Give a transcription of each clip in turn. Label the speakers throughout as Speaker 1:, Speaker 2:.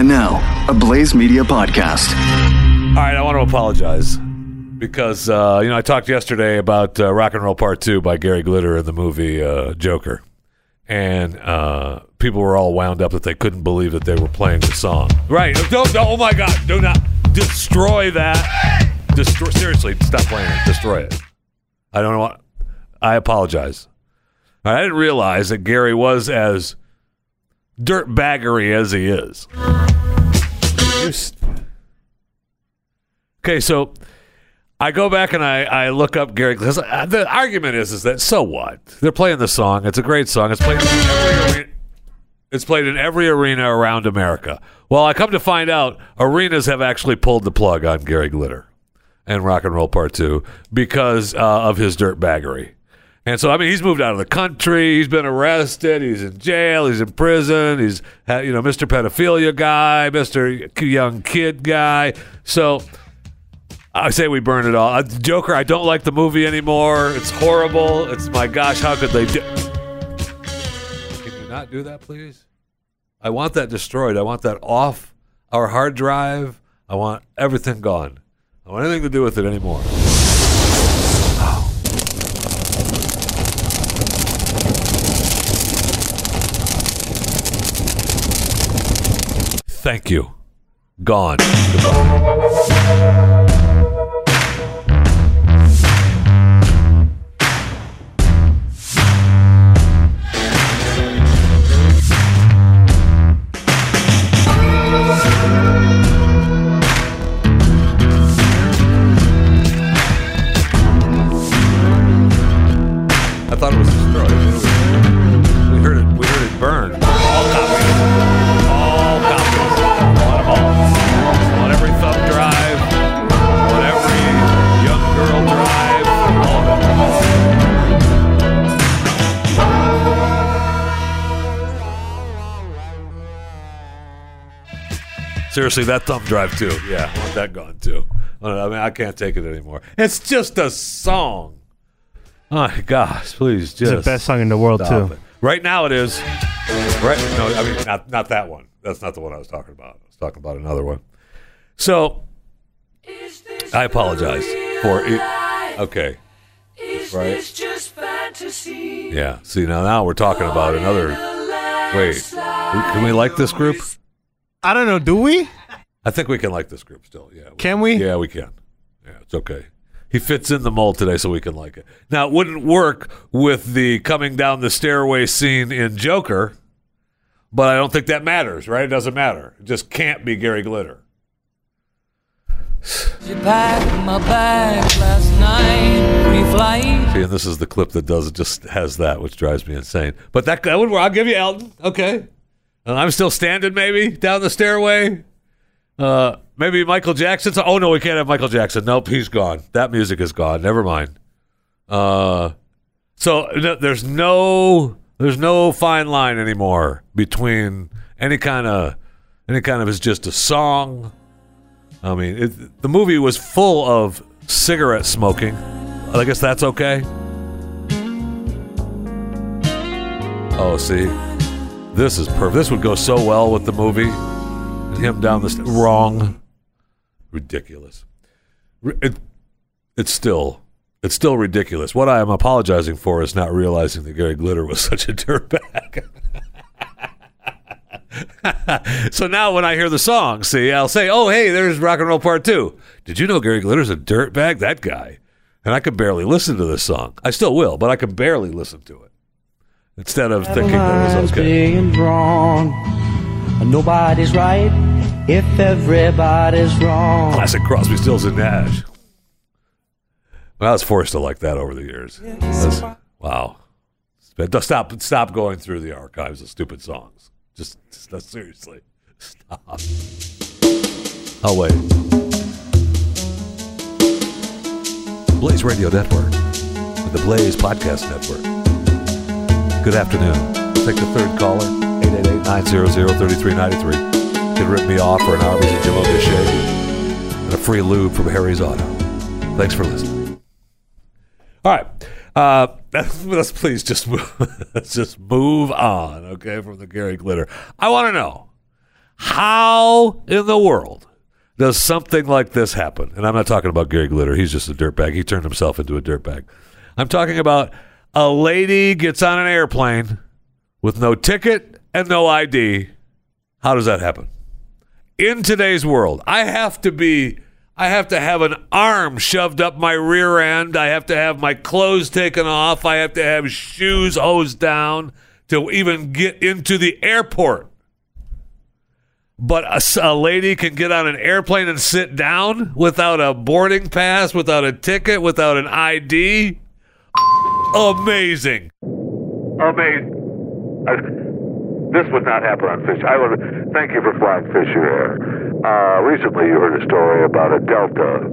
Speaker 1: And now, a Blaze Media podcast.
Speaker 2: All right, I want to apologize because uh, you know I talked yesterday about uh, Rock and Roll Part Two by Gary Glitter in the movie uh, Joker, and uh, people were all wound up that they couldn't believe that they were playing the song. Right? Don't, don't oh my God! Do not destroy that. Destroy seriously. Stop playing it. Destroy it. I don't know what. I apologize. I didn't realize that Gary was as dirtbaggery as he is. Okay, so I go back and I, I look up Gary because the argument is is that so what? They're playing the song. It's a great song. It's played in every arena. It's played in every arena around America. Well, I come to find out arenas have actually pulled the plug on Gary Glitter and Rock and Roll Part Two because uh, of his dirtbaggery. And so, I mean, he's moved out of the country. He's been arrested. He's in jail. He's in prison. He's, you know, Mr. Pedophilia guy, Mr. Young Kid guy. So I say we burn it all. Uh, Joker, I don't like the movie anymore. It's horrible. It's my gosh, how could they do? Can you not do that, please? I want that destroyed. I want that off our hard drive. I want everything gone. I want anything to do with it anymore. Thank you. Gone. Goodbye. Seriously, that thumb drive too. Yeah, I want that gone too. I mean, I can't take it anymore. It's just a song. Oh my gosh, please just
Speaker 3: It's the best song in the world too.
Speaker 2: it. Right now it is. Right? No, I mean not not that one. That's not the one I was talking about. I was talking about another one. So I apologize for it. Okay. Right. Yeah. See now now we're talking about another. Wait, can we like this group?
Speaker 3: I don't know. Do we?
Speaker 2: I think we can like this group still. Yeah.
Speaker 3: Can we?
Speaker 2: Yeah, we can. Yeah, it's okay. He fits in the mold today, so we can like it. Now, it wouldn't work with the coming down the stairway scene in Joker, but I don't think that matters, right? It doesn't matter. It just can't be Gary Glitter.
Speaker 4: She packed my bags last night, pre-flight.
Speaker 2: See, and this is the clip that does it. Just has that, which drives me insane. But that, that would work. I'll give you Elton. Okay, and I'm still standing, maybe down the stairway. Uh, maybe Michael Jackson's. Oh no, we can't have Michael Jackson. Nope, he's gone. That music is gone. Never mind. Uh, so no, there's no there's no fine line anymore between any kind of any kind of is just a song. I mean, it, the movie was full of cigarette smoking. I guess that's okay. Oh, see, this is perfect. This would go so well with the movie. Him down the st- wrong, ridiculous. It, it's still, it's still ridiculous. What I am apologizing for is not realizing that Gary Glitter was such a dirtbag. so now when I hear the song, see, I'll say, "Oh, hey, there's Rock and Roll Part 2. Did you know Gary Glitter's a dirtbag? That guy." And I could barely listen to this song. I still will, but I could barely listen to it. Instead of thinking that it was okay.
Speaker 5: being wrong. Nobody's right if everybody's wrong.
Speaker 2: Classic Crosby, Stills, and Nash. Well, I was forced to like that over the years. That's- wow. Stop, stop going through the archives of stupid songs. Just, just seriously, stop. I'll wait. Blaze Radio Network and the Blaze Podcast Network. Good afternoon. Take the third caller, 888-900-3393. Can rip me off for an Arby's and Jim O'Dea and a free lube from Harry's Auto. Thanks for listening. All right. Uh, let's please just move, let's just move on, okay, from the Gary Glitter. I want to know How in the world does something like this happen? And I'm not talking about Gary Glitter. He's just a dirtbag. He turned himself into a dirtbag. I'm talking about a lady gets on an airplane with no ticket and no ID. How does that happen? In today's world, I have to be I have to have an arm shoved up my rear end. I have to have my clothes taken off. I have to have shoes hosed down to even get into the airport. But a lady can get on an airplane and sit down without a boarding pass, without a ticket, without an ID. Amazing. Amazing. This would not happen on Fish. I would thank you for flying Fisher Air. Uh, recently, you heard a story about a Delta,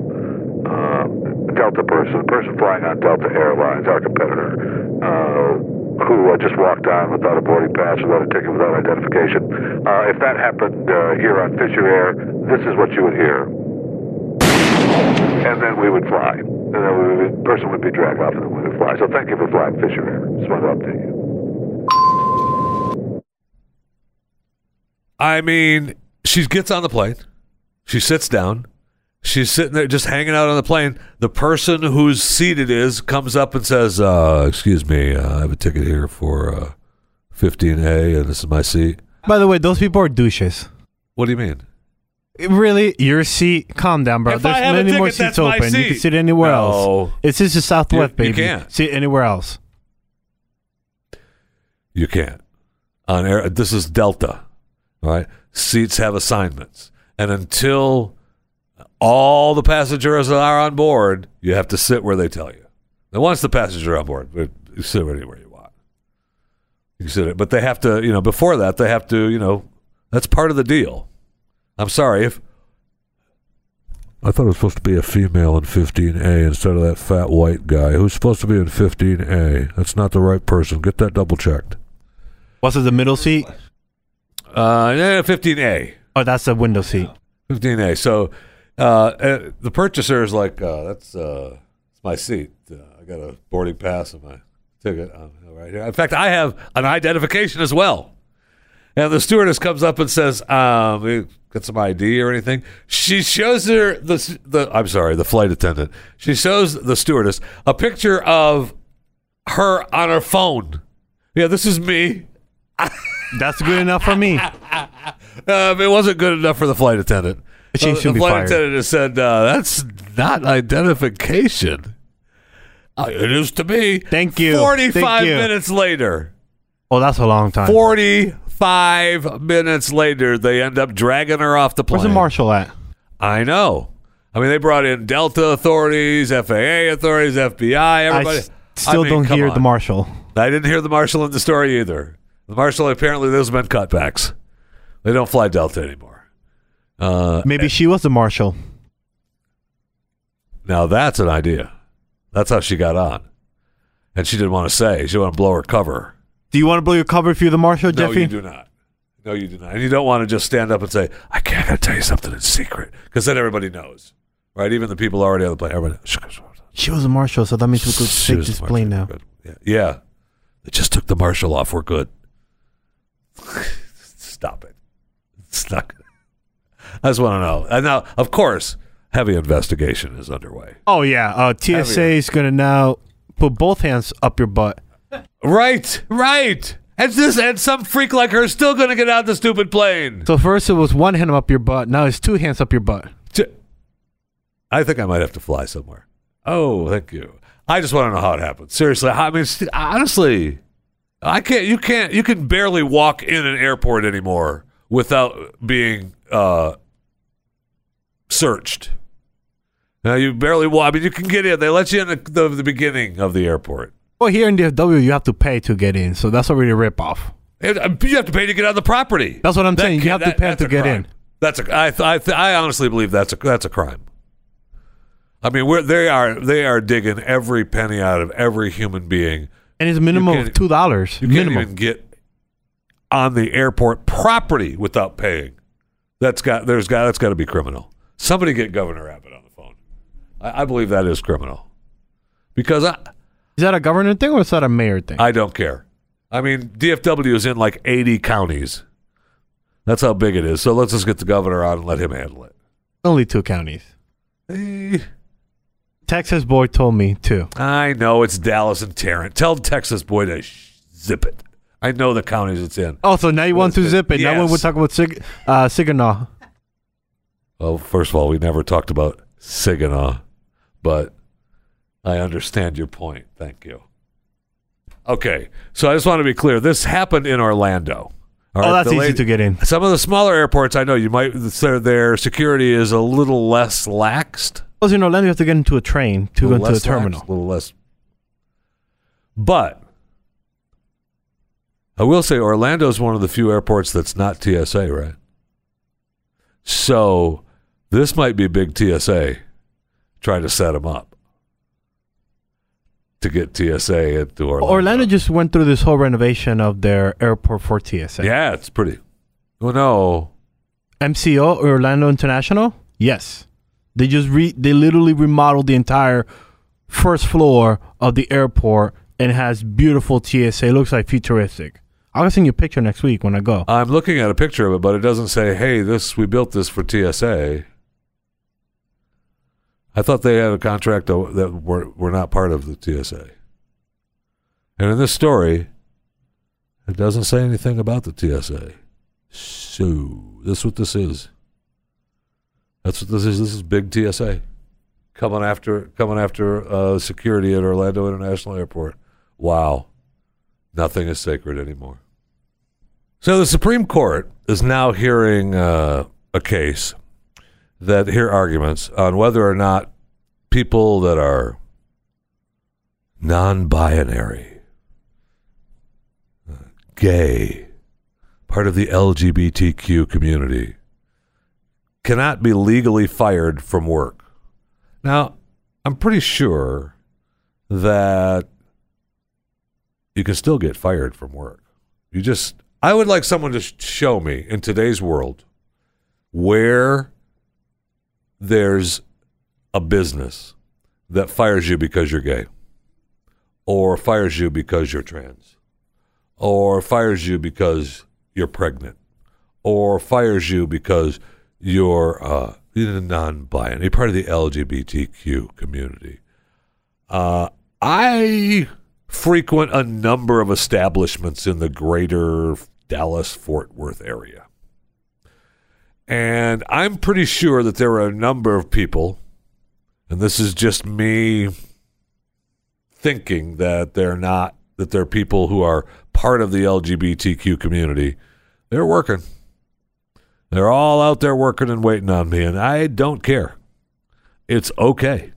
Speaker 2: uh, Delta person, person flying on Delta Airlines, our competitor, uh, who just walked on without a boarding pass, without a ticket, without identification. Uh, if that happened uh, here on Fisher Air, this is what you would hear. And then we would fly. And then we would, person would be dragged off and then we would fly. So thank you for flying Fisher Air. Just wanted to update you. I mean, she gets on the plane. She sits down. She's sitting there just hanging out on the plane. The person whose seat it is comes up and says, uh, Excuse me, uh, I have a ticket here for uh, 15A, and this is my seat.
Speaker 3: By the way, those people are douches.
Speaker 2: What do you mean?
Speaker 3: Really, your seat? Calm down, bro.
Speaker 2: If I
Speaker 3: There's
Speaker 2: have a
Speaker 3: many more
Speaker 2: ticket, that's
Speaker 3: seats
Speaker 2: my
Speaker 3: open. You can
Speaker 2: seat.
Speaker 3: sit anywhere
Speaker 2: No.
Speaker 3: else. It's just a Southwest,
Speaker 2: You- you
Speaker 3: baby.
Speaker 2: can't.
Speaker 3: Sit anywhere else.
Speaker 2: You can't. On air, this is Delta. All right. Seats have assignments. And until all the passengers are on board, you have to sit where they tell you. And once the passengers are on board, you sit anywhere you want. You can sit it. But they have to, you know, before that, they have to, you know, that's part of the deal. I'm sorry if I thought it was supposed to be a female in 15A instead of that fat white guy who's supposed to be in 15A. That's not the right person. Get that double checked.
Speaker 3: What's it, the middle seat?
Speaker 2: Uh, yeah, 15A.
Speaker 3: Oh, that's the window seat.
Speaker 2: 15A. So uh, uh, the purchaser is like, uh, that's uh, it's my seat. Uh, I got a boarding pass and my ticket uh, right here. In fact, I have an identification as well. And the stewardess comes up and says, um, got some ID or anything? She shows her the the I'm sorry, the flight attendant. She shows the stewardess a picture of her on her phone. Yeah, this is me.
Speaker 3: That's good enough for me.
Speaker 2: Um, it wasn't good enough for the flight attendant.
Speaker 3: She should
Speaker 2: the
Speaker 3: be
Speaker 2: flight
Speaker 3: fired.
Speaker 2: attendant has said, uh, "That's not identification." Uh, it is to me.
Speaker 3: Thank you.
Speaker 2: Forty-five
Speaker 3: Thank you.
Speaker 2: minutes later.
Speaker 3: Oh, that's a long time.
Speaker 2: Forty-five minutes later, they end up dragging her off the plane.
Speaker 3: Where's the marshal at?
Speaker 2: I know. I mean, they brought in Delta authorities, FAA authorities, FBI, everybody.
Speaker 3: I s- still
Speaker 2: I mean,
Speaker 3: don't hear
Speaker 2: on.
Speaker 3: the marshal.
Speaker 2: I didn't hear the marshal in the story either. The marshal apparently those been cutbacks. They don't fly Delta anymore. Uh,
Speaker 3: Maybe she was the marshal.
Speaker 2: Now that's an idea. That's how she got on. And she didn't want to say. She didn't want to blow her cover.
Speaker 3: Do you want to blow your cover if you're the marshal, Jeffy?
Speaker 2: No,
Speaker 3: Jeffy?
Speaker 2: you do not. No, you do not. And you don't want to just stand up and say, I can't I tell you something in secret. Because then everybody knows. Right? Even the people already on the plane. Everybody
Speaker 3: She was a marshal, so that means we could
Speaker 2: She
Speaker 3: take
Speaker 2: was
Speaker 3: this plane now.
Speaker 2: Good. Yeah. yeah. They just took the marshal off. We're good. Stop it. It's not good. I just want to know. And now, of course, heavy investigation is underway.
Speaker 3: Oh yeah, uh, TSA is gonna now put both hands up your butt.
Speaker 2: Right, right. And this and some freak like her is still going to get out the stupid plane.
Speaker 3: So first it was one hand up your butt. Now it's two hands up your butt.
Speaker 2: I think I might have to fly somewhere. Oh, thank you. I just want to know how it happened. Seriously, I mean, honestly, I can't. You can't. You can barely walk in an airport anymore without being uh, searched. Now you barely walk. I mean, you can get in. They let you in the, the, the beginning of the airport.
Speaker 3: Well, here in DFW, you have to pay to get in, so that's already a rip off.
Speaker 2: Uh, You have to pay to get on the property.
Speaker 3: That's what I'm
Speaker 2: That
Speaker 3: saying. You have to pay to get
Speaker 2: crime.
Speaker 3: in.
Speaker 2: That's a. I. th- I. Th- I honestly believe that's a. That's a crime. I mean, we're, they are. They are digging every penny out of every human being.
Speaker 3: And it's a minimum of two dollars.
Speaker 2: You can't even get on the airport property without paying. That's got. There's got. That's got to be criminal. Somebody get Governor Abbott on the phone. I, I believe that is criminal. Because I.
Speaker 3: Is that a governor thing or is that a mayor thing?
Speaker 2: I don't care. I mean, DFW is in like 80 counties. That's how big it is. So let's just get the governor on and let him handle it.
Speaker 3: Only two counties.
Speaker 2: Eh,
Speaker 3: Texas boy told me too.
Speaker 2: I know it's Dallas and Tarrant. Tell Texas boy to sh- zip it. I know the counties it's in.
Speaker 3: Oh, so now you want to zip it? Now we're talking about Sig- uh, Saginaw.
Speaker 2: Well, first of all, we never talked about Saginaw, but I understand your point. Thank you. Okay, so I just want to be clear. This happened in Orlando. All
Speaker 3: Oh,
Speaker 2: right,
Speaker 3: that's easy
Speaker 2: lady-
Speaker 3: to get in.
Speaker 2: Some of the smaller airports, I know you might their, their security is a little less laxed,
Speaker 3: Plus, in Orlando, you have to get into a train to
Speaker 2: a
Speaker 3: go into the terminal.
Speaker 2: lax, a little less. But I will say Orlando is one of the few airports that's not TSA, right? So this might be big TSA trying to set them up to get TSA into Orlando.
Speaker 3: Orlando just went through this whole renovation of their airport for TSA.
Speaker 2: yeah, it's pretty. Oh no,
Speaker 3: MCO Orlando International. Yes, they just re they literally remodeled the entire first floor of the airport and has beautiful TSA. It looks like futuristic. I'll send you a picture next week when I go.
Speaker 2: I'm looking at a picture of it, but it doesn't say, "Hey, this we built this for TSA." I thought they had a contract that were were not part of the TSA. And in this story, it doesn't say anything about the TSA. So that's what this is. That's what this is. This is big TSA coming after coming after uh, security at Orlando International Airport. Wow, nothing is sacred anymore. So the Supreme Court is now hearing uh, a case that hear arguments on whether or not people that are non-binary, uh, gay, part of the LGBTQ community, cannot be legally fired from work. Now, I'm pretty sure that you can still get fired from work. You just, I would like someone to show me in today's world where there's a business that fires you because you're gay, or fires you because you're trans, or fires you because you're pregnant, or fires you because you're uh, non-binary, you're part of the LGBTQ community. Uh, I frequent a number of establishments in the greater Dallas Fort Worth area. And I'm pretty sure that there are a number of people, and this is just me thinking that they're not, that they're people who are part of the LGBTQ community. They're working. They're all out there working and waiting on me, and I don't care. It's okay.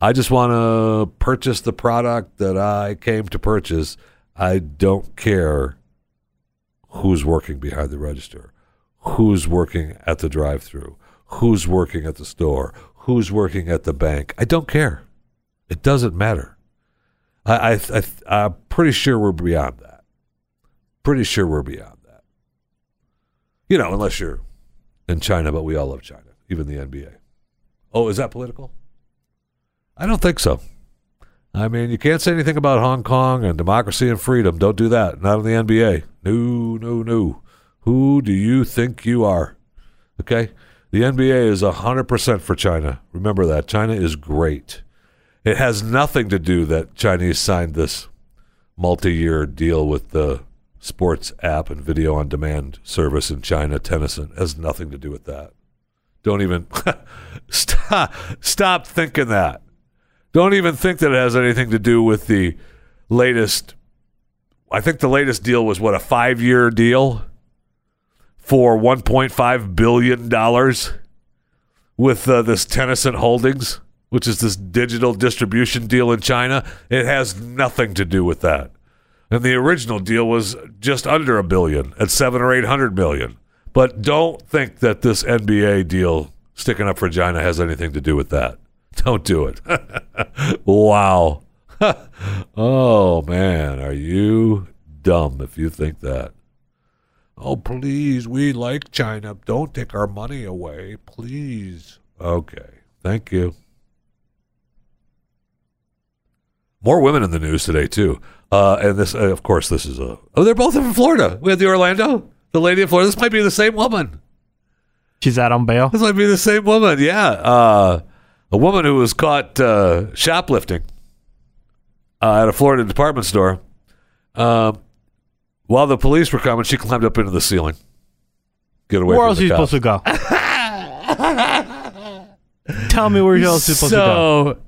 Speaker 2: I just want to purchase the product that I came to purchase. I don't care who's working behind the register, who's working at the drive through, who's working at the store, who's working at the bank. I don't care. It doesn't matter. I, I, I'm pretty sure we're beyond that. Pretty sure we're beyond that. You know, unless you're in China, but we all love China, even the NBA. Oh, is that political? I don't think so. I mean, you can't say anything about Hong Kong and democracy and freedom. Don't do that. Not in the NBA. No, no, no. Who do you think you are? Okay? The NBA is 100% for China. Remember that. China is great. It has nothing to do that Chinese signed this multi year deal with the sports app and video on demand service in China, Tencent. Has nothing to do with that. Don't even stop stop thinking that. Don't even think that it has anything to do with the latest. I think the latest deal was what a five year deal for 1.5 billion dollars with uh, this Tencent Holdings, which is this digital distribution deal in China. It has nothing to do with that. And the original deal was just under a billion at seven or eight hundred million. But don't think that this NBA deal sticking up for China has anything to do with that. Don't do it. wow. oh man, are you dumb if you think that? Oh please, we like China. Don't take our money away, please. Okay. Thank you. More women in the news today too. Uh, and this, uh, of course, this is a. Oh, they're both in Florida. We had the Orlando, The lady in Florida. This might be the same woman.
Speaker 3: She's out on bail.
Speaker 2: This might be the same woman. Yeah, uh, a woman who was caught uh, shoplifting uh, at a Florida department store. Um, while the police were coming, she climbed up into the ceiling. Get away
Speaker 3: Where
Speaker 2: from
Speaker 3: else
Speaker 2: the
Speaker 3: are you
Speaker 2: cops.
Speaker 3: supposed to go? Tell me where else you're supposed to go.
Speaker 2: so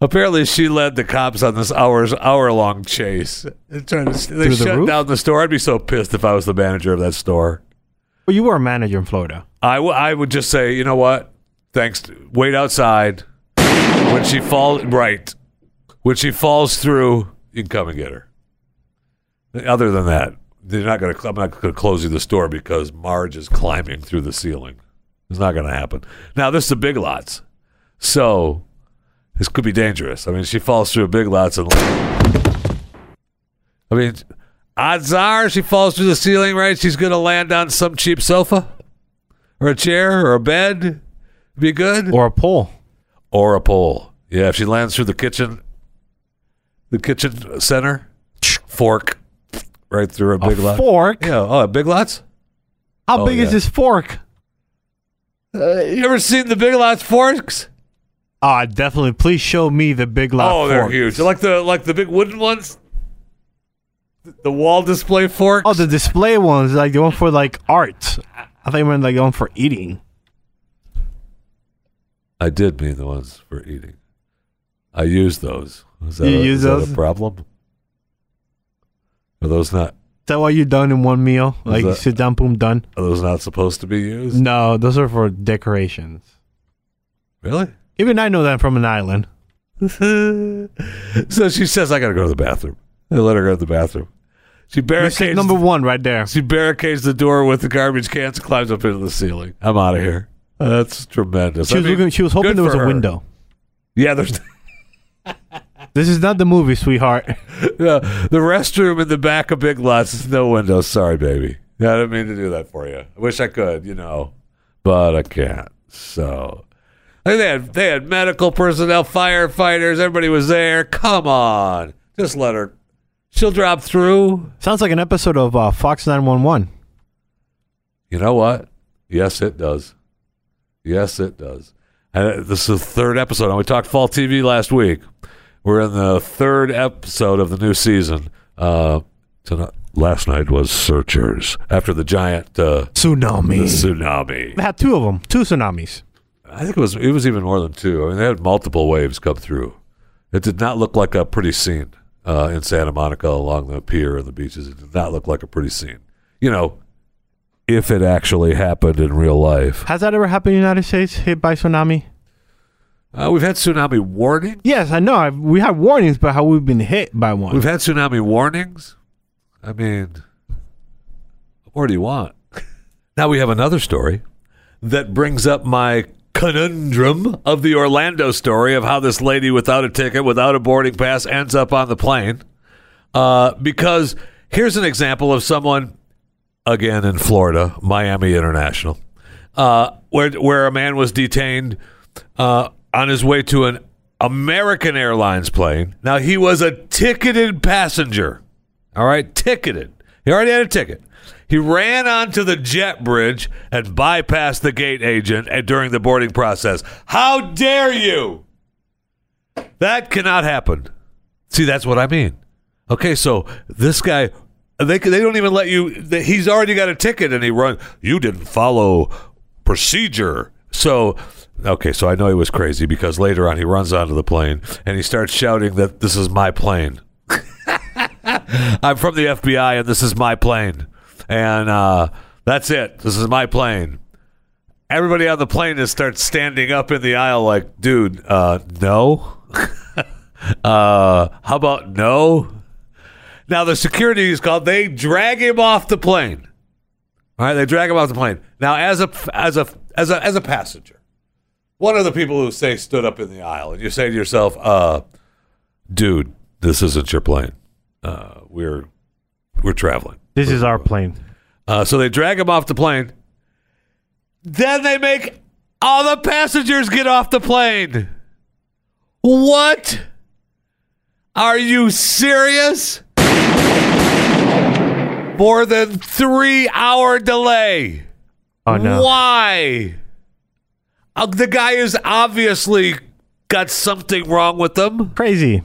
Speaker 2: apparently, she led the cops on this hours hour long chase. They're Trying to, they
Speaker 3: Through the
Speaker 2: shut
Speaker 3: roof?
Speaker 2: down the store. I'd be so pissed if I was the manager of that store.
Speaker 3: Well, you were a manager in Florida.
Speaker 2: I, w- I would just say, you know what? Thanks. To, wait outside. When she falls, right. When she falls through, you can come and get her. Other than that, they're not going to. I'm not going to close you the store because Marge is climbing through the ceiling. It's not going to happen. Now this is a Big Lots, so this could be dangerous. I mean, she falls through a Big Lots and. I mean, odds are she falls through the ceiling. Right, she's going to land on some cheap sofa or a chair or a bed be good
Speaker 3: Or a pole.
Speaker 2: or a pole yeah if she lands through the kitchen the kitchen center fork right through a big
Speaker 3: a
Speaker 2: lot
Speaker 3: fork?
Speaker 2: yeah oh big lots
Speaker 3: How
Speaker 2: Oh,
Speaker 3: big
Speaker 2: yeah.
Speaker 3: is this fork?
Speaker 2: uh, you ever seen the big lots forks
Speaker 3: Ah, definitely. Please show me the big lot
Speaker 2: oh they're
Speaker 3: fork.
Speaker 2: huge they're like the like the big wooden ones the wall display forks
Speaker 3: Oh, the display ones, like the one for like art. I think meant like the one for eating.
Speaker 2: i did mean the ones for eating i used those is that,
Speaker 3: You
Speaker 2: a,
Speaker 3: use
Speaker 2: is that
Speaker 3: those?
Speaker 2: a problem are those not
Speaker 3: Is that what you done in one meal? Like you
Speaker 2: that-
Speaker 3: sit down, boom, done.
Speaker 2: are those not supposed to be used
Speaker 3: No, those are for decorations.
Speaker 2: really
Speaker 3: Even I know that from an island.
Speaker 2: so she says, "I gotta go to the bathroom." I let her go to the bathroom. She barricades
Speaker 3: number one right there.
Speaker 2: She barricades the door with the garbage cans and climbs up into the ceiling. I'm out of here. That's tremendous.
Speaker 3: She
Speaker 2: I
Speaker 3: was,
Speaker 2: mean,
Speaker 3: looking, she was hoping there was a
Speaker 2: her.
Speaker 3: window.
Speaker 2: Yeah, there's
Speaker 3: This is not the movie, sweetheart.
Speaker 2: yeah, the restroom in the back of Big Lots is no window. Sorry, baby. Yeah, I didn't mean to do that for you. I wish I could, you know, but I can't. So I think they had they had medical personnel, firefighters. Everybody was there. Come on, just let her. She'll drop through.
Speaker 3: Sounds like an episode of uh, Fox 911.
Speaker 2: You know what? Yes, it does. Yes, it does. And this is the third episode. And we talked fall TV last week. We're in the third episode of the new season. Uh, tonight, last night was Searchers after the giant uh, the
Speaker 3: Tsunami.
Speaker 2: tsunami.
Speaker 3: They had two of them, two tsunamis.
Speaker 2: I think it was it was even more than two. I mean, they had multiple waves come through. It did not look like a pretty scene uh, in Santa Monica along the pier and the beaches. It did not look like a pretty scene. You know, if it actually happened in real life.
Speaker 3: Has that ever happened in the United States, hit by tsunami?
Speaker 2: Uh, we've had tsunami warning.
Speaker 3: Yes, I know. I, we have warnings, but how we've been hit by one.
Speaker 2: We've had tsunami warnings. I mean, what do you want? Now we have another story that brings up my conundrum of the Orlando story of how this lady without a ticket, without a boarding pass, ends up on the plane. Uh, because here's an example of someone, again in Florida, Miami International, uh, where where a man was detained uh, on his way to an American Airlines plane. Now he was a ticketed passenger. All right, ticketed. He already had a ticket. He ran onto the jet bridge and bypassed the gate agent during the boarding process. How dare you? That cannot happen. See, that's what I mean. Okay, so this guy, they they don't even let you. He's already got a ticket and he run. You didn't follow procedure. So, okay, so I know he was crazy because later on he runs onto the plane and he starts shouting that this is my plane. I'm from the FBI and this is my plane. And uh, that's it. This is my plane. Everybody on the plane just starts standing up in the aisle like, dude, uh, no. uh, how about no? Now the security is called. They drag him off the plane. All right, they drag him off the plane. Now, as a as a as a as a passenger, one of the people who say stood up in the aisle, and you say to yourself, uh, "Dude, this isn't your plane. Uh, we're we're traveling."
Speaker 3: this is our plane.
Speaker 2: Uh, so they drag him off the plane. Then they make all the passengers get off the plane. What? Are you serious? more than three hour delay.
Speaker 3: Oh no.
Speaker 2: Why? Uh, the guy is obviously got something wrong with him.
Speaker 3: Crazy.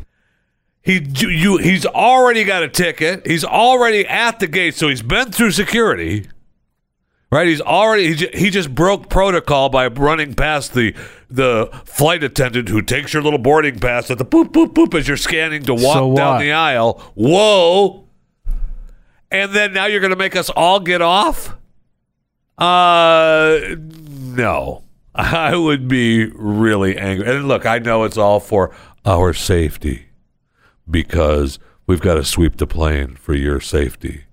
Speaker 2: He you he's already got a ticket. He's already at the gate, so he's been through security. Right? He's already he, he just broke protocol by running past the the flight attendant who takes your little boarding pass at the boop boop boop as you're scanning to walk
Speaker 3: So
Speaker 2: down
Speaker 3: what?
Speaker 2: the aisle. Whoa. And then now you're going to make us all get off? Uh no. I would be really angry. And look, I know it's all for our safety because we've got to sweep the plane for your safety.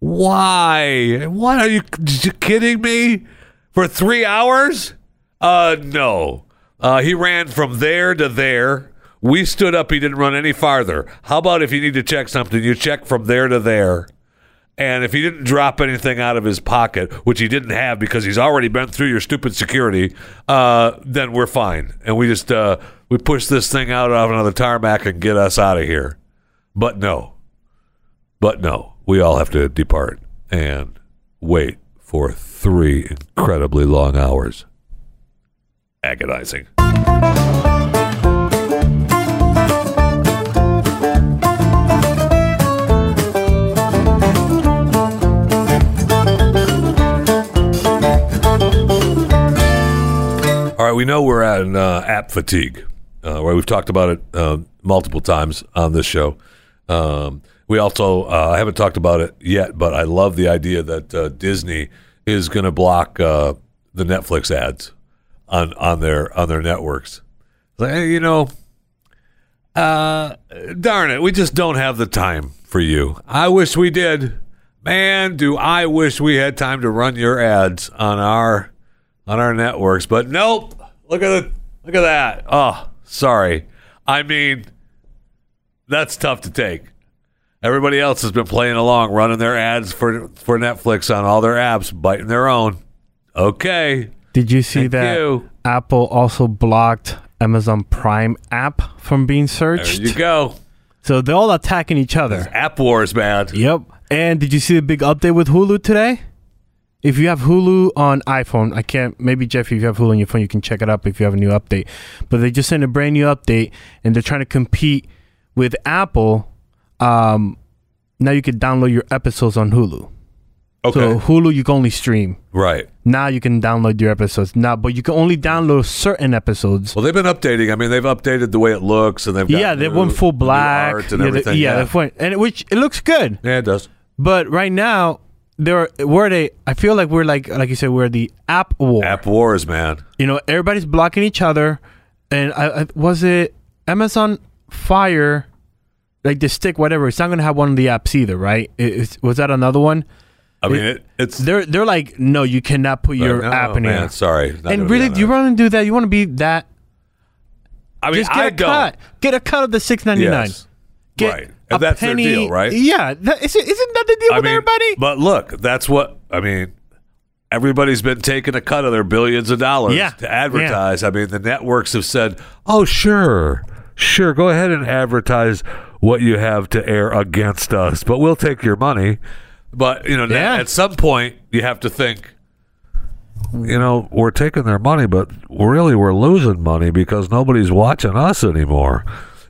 Speaker 2: Why? What are you, you kidding me? For three hours? Uh, no. Uh, he ran from there to there. We stood up. He didn't run any farther. How about if you need to check something, you check from there to there. And if he didn't drop anything out of his pocket, which he didn't have because he's already been through your stupid security, uh, then we're fine. And we just uh, we push this thing out of another tarmac and get us out of here. But no, but no, we all have to depart and wait for three incredibly long hours. Agonizing. We know we're at an uh, app fatigue, uh, where we've talked about it uh, multiple times on this show. Um, we also uh, I haven't talked about it yet, but I love the idea that uh, Disney is going to block uh, the Netflix ads on on their on their networks. Like, hey, you know, uh, darn it, we just don't have the time for you. I wish we did. Man, do I wish we had time to run your ads on our on our networks, but nope. Look at it. Look at that. Oh, sorry. I mean, that's tough to take. Everybody else has been playing along, running their ads for for Netflix on all their apps, biting their own. Okay.
Speaker 3: Did you see
Speaker 2: Thank
Speaker 3: that
Speaker 2: you.
Speaker 3: Apple also blocked Amazon Prime app from being searched?
Speaker 2: There you go.
Speaker 3: So they're all attacking each other.
Speaker 2: App wars, man.
Speaker 3: Yep. And did you see the big update with Hulu today? If you have Hulu on iPhone, I can't. Maybe Jeff, if you have Hulu on your phone, you can check it up if you have a new update. But they just sent a brand new update, and they're trying to compete with Apple. Um, now you can download your episodes on Hulu.
Speaker 2: Okay.
Speaker 3: So Hulu, you can only stream.
Speaker 2: right.
Speaker 3: Now you can download your episodes. Now, but you can only download certain episodes.
Speaker 2: Well, they've been updating. I mean, they've updated the way it looks, and they've
Speaker 3: yeah, they
Speaker 2: new-
Speaker 3: went full black.
Speaker 2: and
Speaker 3: yeah,
Speaker 2: everything.
Speaker 3: They, yeah,
Speaker 2: yeah,
Speaker 3: they went, and it, which it looks good.
Speaker 2: yeah, it does.
Speaker 3: But right now, there we're the. I feel like we're like like you said, we're the app war.
Speaker 2: App wars, man.
Speaker 3: You know, everybody's blocking each other, and I, I was it Amazon Fire, like the stick, whatever. It's not gonna have one of the apps either, right? It, it's, was that another one?
Speaker 2: I mean, it, it's
Speaker 3: They're they're like, no, you cannot put your
Speaker 2: no,
Speaker 3: app in
Speaker 2: man,
Speaker 3: here.
Speaker 2: Sorry,
Speaker 3: And really, do you want to do that? You want to be that?
Speaker 2: that. I mean,
Speaker 3: Just get
Speaker 2: I
Speaker 3: a
Speaker 2: don't.
Speaker 3: cut. Get a cut of the six ninety nine.
Speaker 2: Yes.
Speaker 3: Get
Speaker 2: right.
Speaker 3: A
Speaker 2: that's
Speaker 3: penny.
Speaker 2: their deal, right?
Speaker 3: Yeah, that, isn't that the deal
Speaker 2: I
Speaker 3: with
Speaker 2: mean,
Speaker 3: everybody?
Speaker 2: But look, that's what I mean. Everybody's been taking a cut of their billions of dollars
Speaker 3: Yeah.
Speaker 2: to advertise. I mean, the networks have said, "Oh, sure, sure, go ahead and advertise what you have to air against us, but we'll take your money." But you know,
Speaker 3: Yeah.
Speaker 2: at some point, you have to think. You know, we're taking their money, but really, we're losing money because nobody's watching us anymore.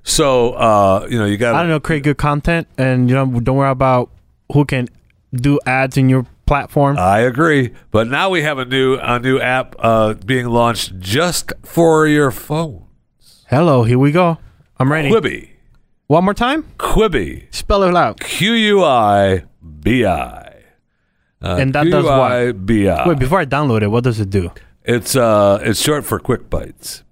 Speaker 2: So, uh, you know, you got
Speaker 3: I don't know, create good content, and you know, don't worry about who can do ads in your platform.
Speaker 2: I agree, but now we have a new a new app uh, being launched just for your phone.
Speaker 3: Hello, here we go. I'm ready.
Speaker 2: Quibi,
Speaker 3: One more time.
Speaker 2: Quibi,
Speaker 3: Spell it out.
Speaker 2: Q U I B I, Uh,
Speaker 3: And that does what? Wait, before I download it, what does it do?
Speaker 2: It's uh, it's short for Quick Bites.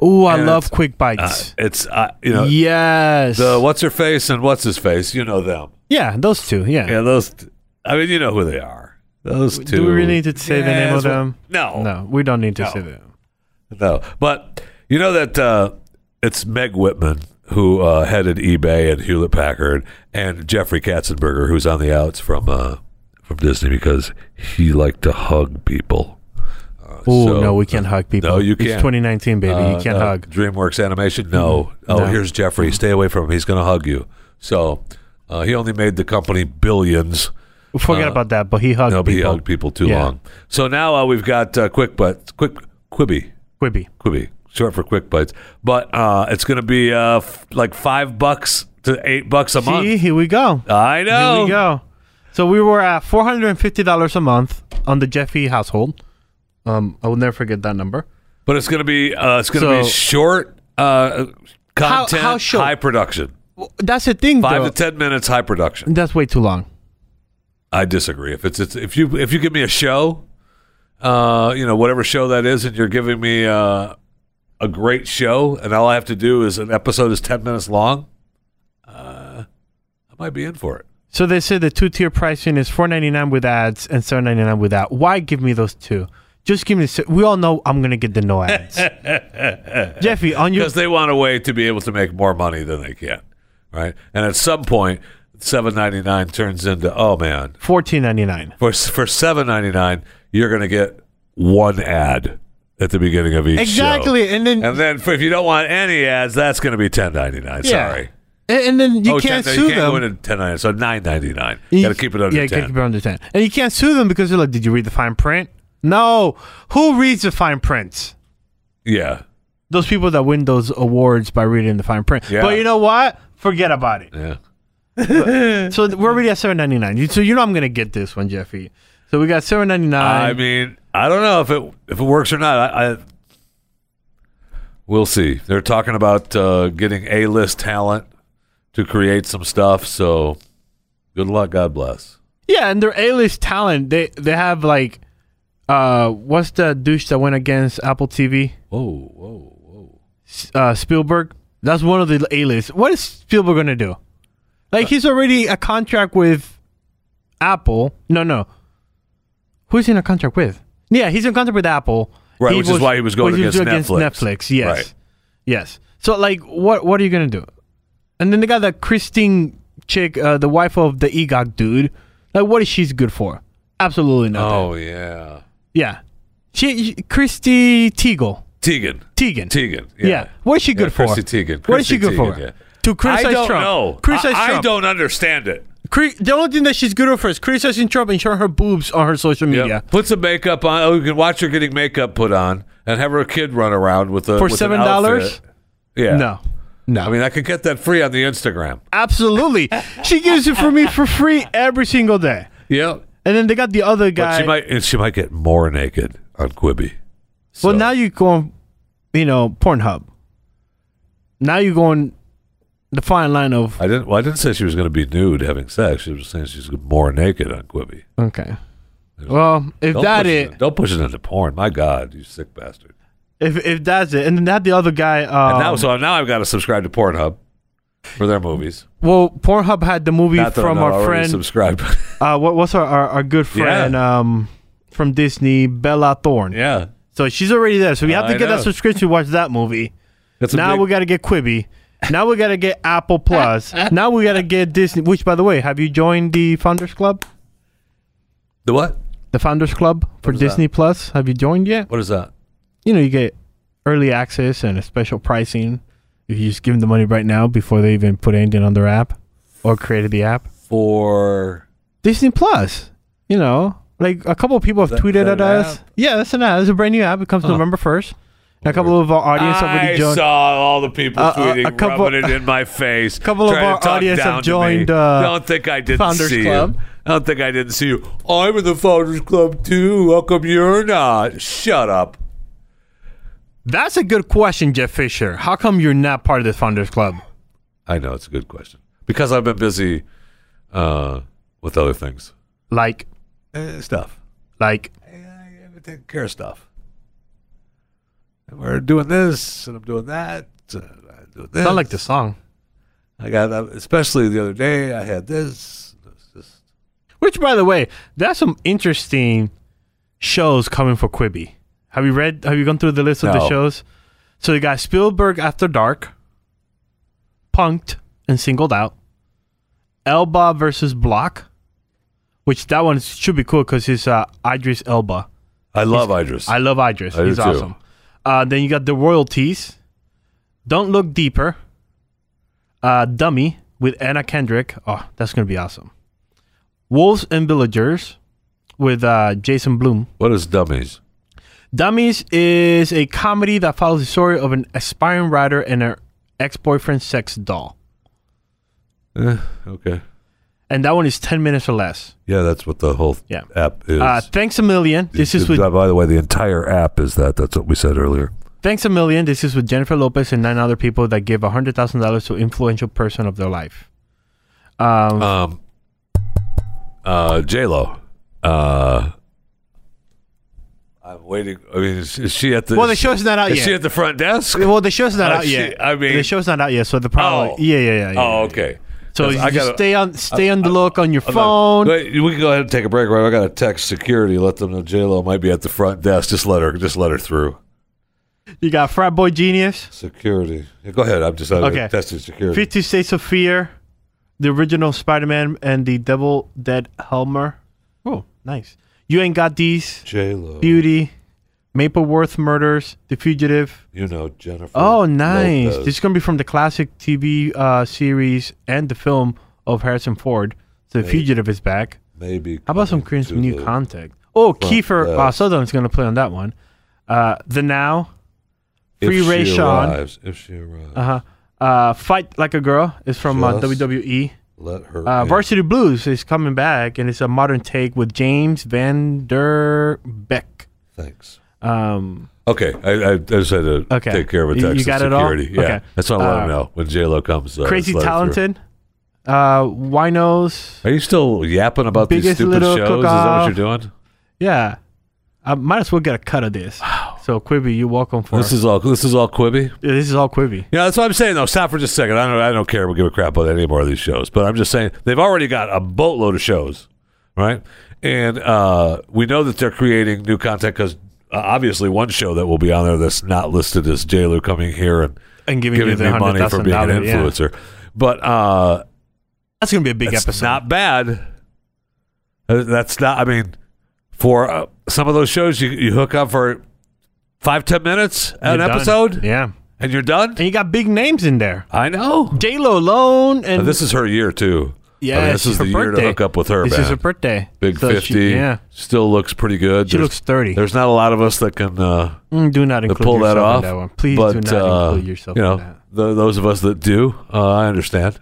Speaker 3: Oh, I
Speaker 2: And
Speaker 3: love quick
Speaker 2: Uh,
Speaker 3: bites.
Speaker 2: it's uh, you know
Speaker 3: yes.
Speaker 2: the what's her face and what's his face. You know them.
Speaker 3: yeah, those two. Yeah.
Speaker 2: Yeah, those. T- I mean, you know who they are. Those two.
Speaker 3: Do we really need to say the name of them?
Speaker 2: No,
Speaker 3: No, we don't need to
Speaker 2: No.
Speaker 3: say them.
Speaker 2: No, but you know that uh, it's Meg Whitman who uh, headed eBay and Hewlett Packard, and Jeffrey Katzenberger, who's on the outs from uh, from Disney because he liked to hug people.
Speaker 3: Oh
Speaker 2: So-
Speaker 3: no, we can't hug people.
Speaker 2: No, you can't.
Speaker 3: It's 2019, baby.
Speaker 2: Uh,
Speaker 3: you can't
Speaker 2: no,
Speaker 3: hug.
Speaker 2: DreamWorks Animation. No. Oh,
Speaker 3: No.
Speaker 2: here's Jeffrey. Stay away from him. He's going to hug you. So uh, he only made the company billions
Speaker 3: Forget
Speaker 2: Uh,
Speaker 3: about that. But he hugged
Speaker 2: No, but he
Speaker 3: people.
Speaker 2: hugged people too
Speaker 3: Yeah.
Speaker 2: long. So now uh, we've got uh, quick but quick Quibi,
Speaker 3: Quibi.
Speaker 2: Quibi, short for quick bites. But uh, it's going to be uh, f- like five bucks to eight bucks a
Speaker 3: See,
Speaker 2: month.
Speaker 3: here we go.
Speaker 2: I know.
Speaker 3: Here we go. So we were at four hundred and fifty dollars a month on the Jeffy household. Um, I will never forget that number.
Speaker 2: But it's going to be uh, it's going to be short uh, content,
Speaker 3: how short?
Speaker 2: high production,
Speaker 3: Well, That's the thing,
Speaker 2: five
Speaker 3: though.
Speaker 2: to ten minutes, high production.
Speaker 3: That's way too long.
Speaker 2: I disagree. If it's, it's if you if you give me a show, uh, you know whatever show that is, and you're giving me uh, a great show, and all I have to do is an episode is ten minutes long, uh, I might be in for it.
Speaker 3: So they say the two tier pricing is four ninety nine with ads and seven ninety nine without. Why give me those two? Just give me. The, se- we all know I'm gonna get the no ads. Jeffy, on your
Speaker 2: because they want a way to be able to make more money than they can, right? And at some point, seven ninety nine turns into oh man,
Speaker 3: fourteen ninety nine.
Speaker 2: for for seven ninety nine, you're going to get one ad at the beginning of each show.
Speaker 3: Exactly, and then
Speaker 2: And then for, if you don't want any ads, that's going to be ten ninety nine.
Speaker 3: Yeah.
Speaker 2: Sorry.
Speaker 3: and, and then you
Speaker 2: oh,
Speaker 3: can't
Speaker 2: 10
Speaker 3: sue
Speaker 2: you can't
Speaker 3: them.
Speaker 2: go into ten ninety nine. So nine ninety nine.
Speaker 3: You-
Speaker 2: Got to keep it under
Speaker 3: yeah, you
Speaker 2: ten.
Speaker 3: gotta keep it under ten. And you can't sue them because they're like, "Did you read the fine print?" No. Who reads the fine print?
Speaker 2: yeah,
Speaker 3: Those people that win those awards by reading the fine print.
Speaker 2: Yeah.
Speaker 3: But you know what? Forget about it.
Speaker 2: yeah.
Speaker 3: So we're already at seven ninety nine. So you know I'm gonna get this one, Jeffy. So we got seven ninety nine.
Speaker 2: I mean, I don't know if it if it works or not. I, I we'll see. They're talking about uh, getting a list talent to create some stuff. So good luck. God bless.
Speaker 3: Yeah, and their A list talent. They they have like, uh, what's the douche that went against Apple TV?
Speaker 2: Whoa, whoa, whoa.
Speaker 3: S- Uh, Spielberg. That's one of the A list. What is Spielberg gonna do? Like he's already a contract with Apple. No, no. Who's he in a contract with? Yeah, he's in contract with Apple.
Speaker 2: Right,
Speaker 3: He
Speaker 2: which is why he was going
Speaker 3: which
Speaker 2: against Netflix.
Speaker 3: Netflix. Yes,
Speaker 2: Right.
Speaker 3: yes. So like, what what are you gonna do? And then they got that Christine chick, uh, the wife of the EGOT dude. Like, what is she's good for? Absolutely nothing.
Speaker 2: Oh yeah,
Speaker 3: Yeah, she, Christy Teigen.
Speaker 2: Tegan.
Speaker 3: Tegan.
Speaker 2: Tegan.
Speaker 3: Yeah.
Speaker 2: Yeah.
Speaker 3: What is she good
Speaker 2: Yeah,
Speaker 3: for?
Speaker 2: Chrissy Teigen.
Speaker 3: What is she good
Speaker 2: Teigen,
Speaker 3: for?
Speaker 2: yeah.
Speaker 3: To criticize
Speaker 2: I don't
Speaker 3: Trump.
Speaker 2: know.
Speaker 3: Criticize
Speaker 2: I, I don't understand it.
Speaker 3: The only thing that she's good for is criticizing Trump and showing her boobs on her social
Speaker 2: Yep.
Speaker 3: media.
Speaker 2: Put some makeup on. Oh, you can watch her getting makeup put on, and have her kid run around with a
Speaker 3: For
Speaker 2: with
Speaker 3: $7?
Speaker 2: Yeah.
Speaker 3: No, no.
Speaker 2: I mean, I could get that free on the Instagram.
Speaker 3: absolutely. she gives it for me for free every single day.
Speaker 2: Yep.
Speaker 3: And then they got the other
Speaker 2: But
Speaker 3: guy.
Speaker 2: she might and she might get more naked on Quibi. So,
Speaker 3: well, now you go on, you know, Pornhub. Now you go on the fine line of
Speaker 2: I didn't. Well, I didn't say she was going to be nude having sex. She was saying she's more naked on Quibi.
Speaker 3: okay. Well, if that it,
Speaker 2: it, don't push it into porn. My God, you sick bastard.
Speaker 3: if if that's it, and then that the other guy. Um,
Speaker 2: And now, so now I've got to subscribe to Pornhub for their movies.
Speaker 3: well, Pornhub had the movie
Speaker 2: Not that
Speaker 3: from
Speaker 2: I'm not
Speaker 3: our
Speaker 2: already
Speaker 3: friend.
Speaker 2: subscribed.
Speaker 3: uh, what what's our, our our good friend um from Disney, Bella Thorne.
Speaker 2: yeah,
Speaker 3: So she's already there. So we have to
Speaker 2: I
Speaker 3: get
Speaker 2: know.
Speaker 3: that subscription to watch that movie.
Speaker 2: That's a
Speaker 3: now
Speaker 2: big-
Speaker 3: we got to get Quibi. Now we got to get Apple Plus. now we got to get Disney. Which, by the way, have you joined the Founders Club?
Speaker 2: the what?
Speaker 3: The Founders Club for
Speaker 2: is that?
Speaker 3: Disney Plus. Have you joined yet?
Speaker 2: What is that?
Speaker 3: You know, you get early access and a special pricing if you just give them the money right now before they even put anything on their app or created the app.
Speaker 2: For
Speaker 3: Disney Plus. You know, like a couple of people have
Speaker 2: That-
Speaker 3: tweeted at us.
Speaker 2: app?
Speaker 3: Yeah, that's an app. It's a brand new app. It comes
Speaker 2: Huh.
Speaker 3: November first. A couple of our audience already joined.
Speaker 2: I saw all the people
Speaker 3: Uh, uh,
Speaker 2: tweeting,
Speaker 3: a couple-
Speaker 2: rubbing it in my face.
Speaker 3: A couple of our audience have joined, uh,
Speaker 2: don't think I didn't
Speaker 3: Founders
Speaker 2: see
Speaker 3: Club.
Speaker 2: you. I don't think I didn't see you. I'm in the Founders Club too. How come you're not? Shut up.
Speaker 3: That's a good question, Jeff Fisher. How come you're not part of the Founders Club?
Speaker 2: I know it's a good question because I've been busy uh, with other things,
Speaker 3: Like,
Speaker 2: eh, stuff.
Speaker 3: like,
Speaker 2: I take care of stuff. And we're doing this, and I'm doing that. Uh, I'm doing this.
Speaker 3: not like the song.
Speaker 2: I got, uh, especially the other day, I had this. this, this.
Speaker 3: Which, by the way, that's some interesting shows coming for Quibi. Have you read? Have you gone through the list of the
Speaker 2: No.
Speaker 3: shows? So you got Spielberg After Dark, Punked and Singled Out, Elba versus Block, which that one should be cool because it's uh, Idris Elba.
Speaker 2: I love Idris.
Speaker 3: I love Idris.
Speaker 2: I do
Speaker 3: He's
Speaker 2: too.
Speaker 3: awesome. Uh, then you got the royalties. Don't look deeper. Uh, Dummy with Anna Kendrick. Oh, that's gonna be awesome. Wolves and Villagers with uh, Jason Blum.
Speaker 2: What is Dummies?
Speaker 3: Dummies is a comedy that follows the story of an aspiring writer and her ex-boyfriend's sex doll.
Speaker 2: Eh, okay.
Speaker 3: And that one is 10 minutes or less.
Speaker 2: Yeah, that's what the whole
Speaker 3: Yeah.
Speaker 2: app is.
Speaker 3: Uh, thanks a million. This is with
Speaker 2: by, by the way, the entire app is that. That's what we said earlier.
Speaker 3: Thanks a million. This is with Jennifer Lopez and nine other people that give hundred thousand dollars to influential person of their life. Um,
Speaker 2: Um, uh, J Lo. Uh, I'm waiting. I mean, is, is she at the?
Speaker 3: well, the show's not out
Speaker 2: Is
Speaker 3: yet.
Speaker 2: she at the front desk?
Speaker 3: well, the show's not
Speaker 2: Uh,
Speaker 3: out
Speaker 2: she-
Speaker 3: yet.
Speaker 2: I mean-
Speaker 3: the show's not out yet, so the probably
Speaker 2: Oh.
Speaker 3: yeah, yeah, yeah. yeah.
Speaker 2: Oh, okay.
Speaker 3: So you
Speaker 2: I
Speaker 3: just
Speaker 2: gotta-
Speaker 3: stay on stay on the look on your
Speaker 2: I'm not-
Speaker 3: phone.
Speaker 2: Wait, we can go ahead and take a break, right? I got to text security, let them know J Lo might be at the front desk. Just let her, just let her through.
Speaker 3: You got Frat Boy Genius,
Speaker 2: Security. Yeah, go ahead. I'm just uh,
Speaker 3: Okay.
Speaker 2: testing security.
Speaker 3: Fifty States of Fear, the original Spider-Man, and the Evil Dead Helmer. Oh, nice. You ain't got these.
Speaker 2: J Lo.
Speaker 3: Beauty, Mapleworth Murders, The Fugitive.
Speaker 2: You know Jennifer.
Speaker 3: Oh, nice.
Speaker 2: Lopez.
Speaker 3: This is going to be from the classic TV uh, series and the film of Harrison Ford. So The. Fugitive is back.
Speaker 2: Maybe.
Speaker 3: How about some some new content? Oh, Kiefer uh. Sutherland's going to play on that one. Uh, the Now,
Speaker 2: If
Speaker 3: Free Ray
Speaker 2: she
Speaker 3: Sean.
Speaker 2: arrives, If she arrives,
Speaker 3: uh-huh. uh, Fight Like a Girl is from uh, WWE.
Speaker 2: Let her.
Speaker 3: Uh. Varsity Blues is coming back, and it's a modern take with James Van Der Beek.
Speaker 2: Thanks.
Speaker 3: Um,
Speaker 2: Okay, I, I, I just had to
Speaker 3: Okay.
Speaker 2: take care of a
Speaker 3: You- you got it all?
Speaker 2: security. Yeah,
Speaker 3: Okay.
Speaker 2: that's what I want
Speaker 3: Uh,
Speaker 2: to know when J Lo comes. Uh,
Speaker 3: Crazy
Speaker 2: just let her through.
Speaker 3: Talented, uh, Winos.
Speaker 2: Are you still yapping about these
Speaker 3: Biggest
Speaker 2: stupid
Speaker 3: Little
Speaker 2: shows? Is that what
Speaker 3: Cook-Off.
Speaker 2: you're doing?
Speaker 3: Yeah. I might as well get a cut of this. So Quibi, you're welcome for
Speaker 2: This is all. This is all Quibi.
Speaker 3: Yeah, this is all Quibi.
Speaker 2: Yeah, that's what I'm saying. Though, stop for just a second. I don't. I don't care. We give a crap about any more of these shows. But I'm just saying they've already got a boatload of shows, right? And uh, we know that they're creating new content because uh, obviously one show that will be on there that's not listed as J. Lo coming here and
Speaker 3: And giving, you
Speaker 2: giving
Speaker 3: the
Speaker 2: me money for
Speaker 3: $100,000.
Speaker 2: being an
Speaker 3: yeah.
Speaker 2: influencer. But uh,
Speaker 3: That's gonna be a big
Speaker 2: That's
Speaker 3: episode.
Speaker 2: not bad. Uh, That's not. I mean, for uh, some of those shows, you you hook up for five ten minutes
Speaker 3: You're
Speaker 2: an
Speaker 3: done.
Speaker 2: episode,
Speaker 3: Yeah.
Speaker 2: and you're done.
Speaker 3: And you got big names in there.
Speaker 2: I know.
Speaker 3: J Lo alone, and
Speaker 2: this is her year too.
Speaker 3: yeah,
Speaker 2: I mean,
Speaker 3: it's
Speaker 2: this is
Speaker 3: her
Speaker 2: the year to
Speaker 3: birthday.
Speaker 2: hook up with her.
Speaker 3: This
Speaker 2: man.
Speaker 3: is her birthday.
Speaker 2: Big
Speaker 3: So she-
Speaker 2: fifty.
Speaker 3: yeah,
Speaker 2: still looks pretty good.
Speaker 3: she
Speaker 2: There's-
Speaker 3: looks thirty.
Speaker 2: There's not a lot of us that can uh,
Speaker 3: Mm, do not include
Speaker 2: pull that
Speaker 3: yourself
Speaker 2: off.
Speaker 3: in that one. Please
Speaker 2: but,
Speaker 3: do not
Speaker 2: uh,
Speaker 3: include yourself
Speaker 2: You know,
Speaker 3: in that.
Speaker 2: the, those of us that do, uh, I understand.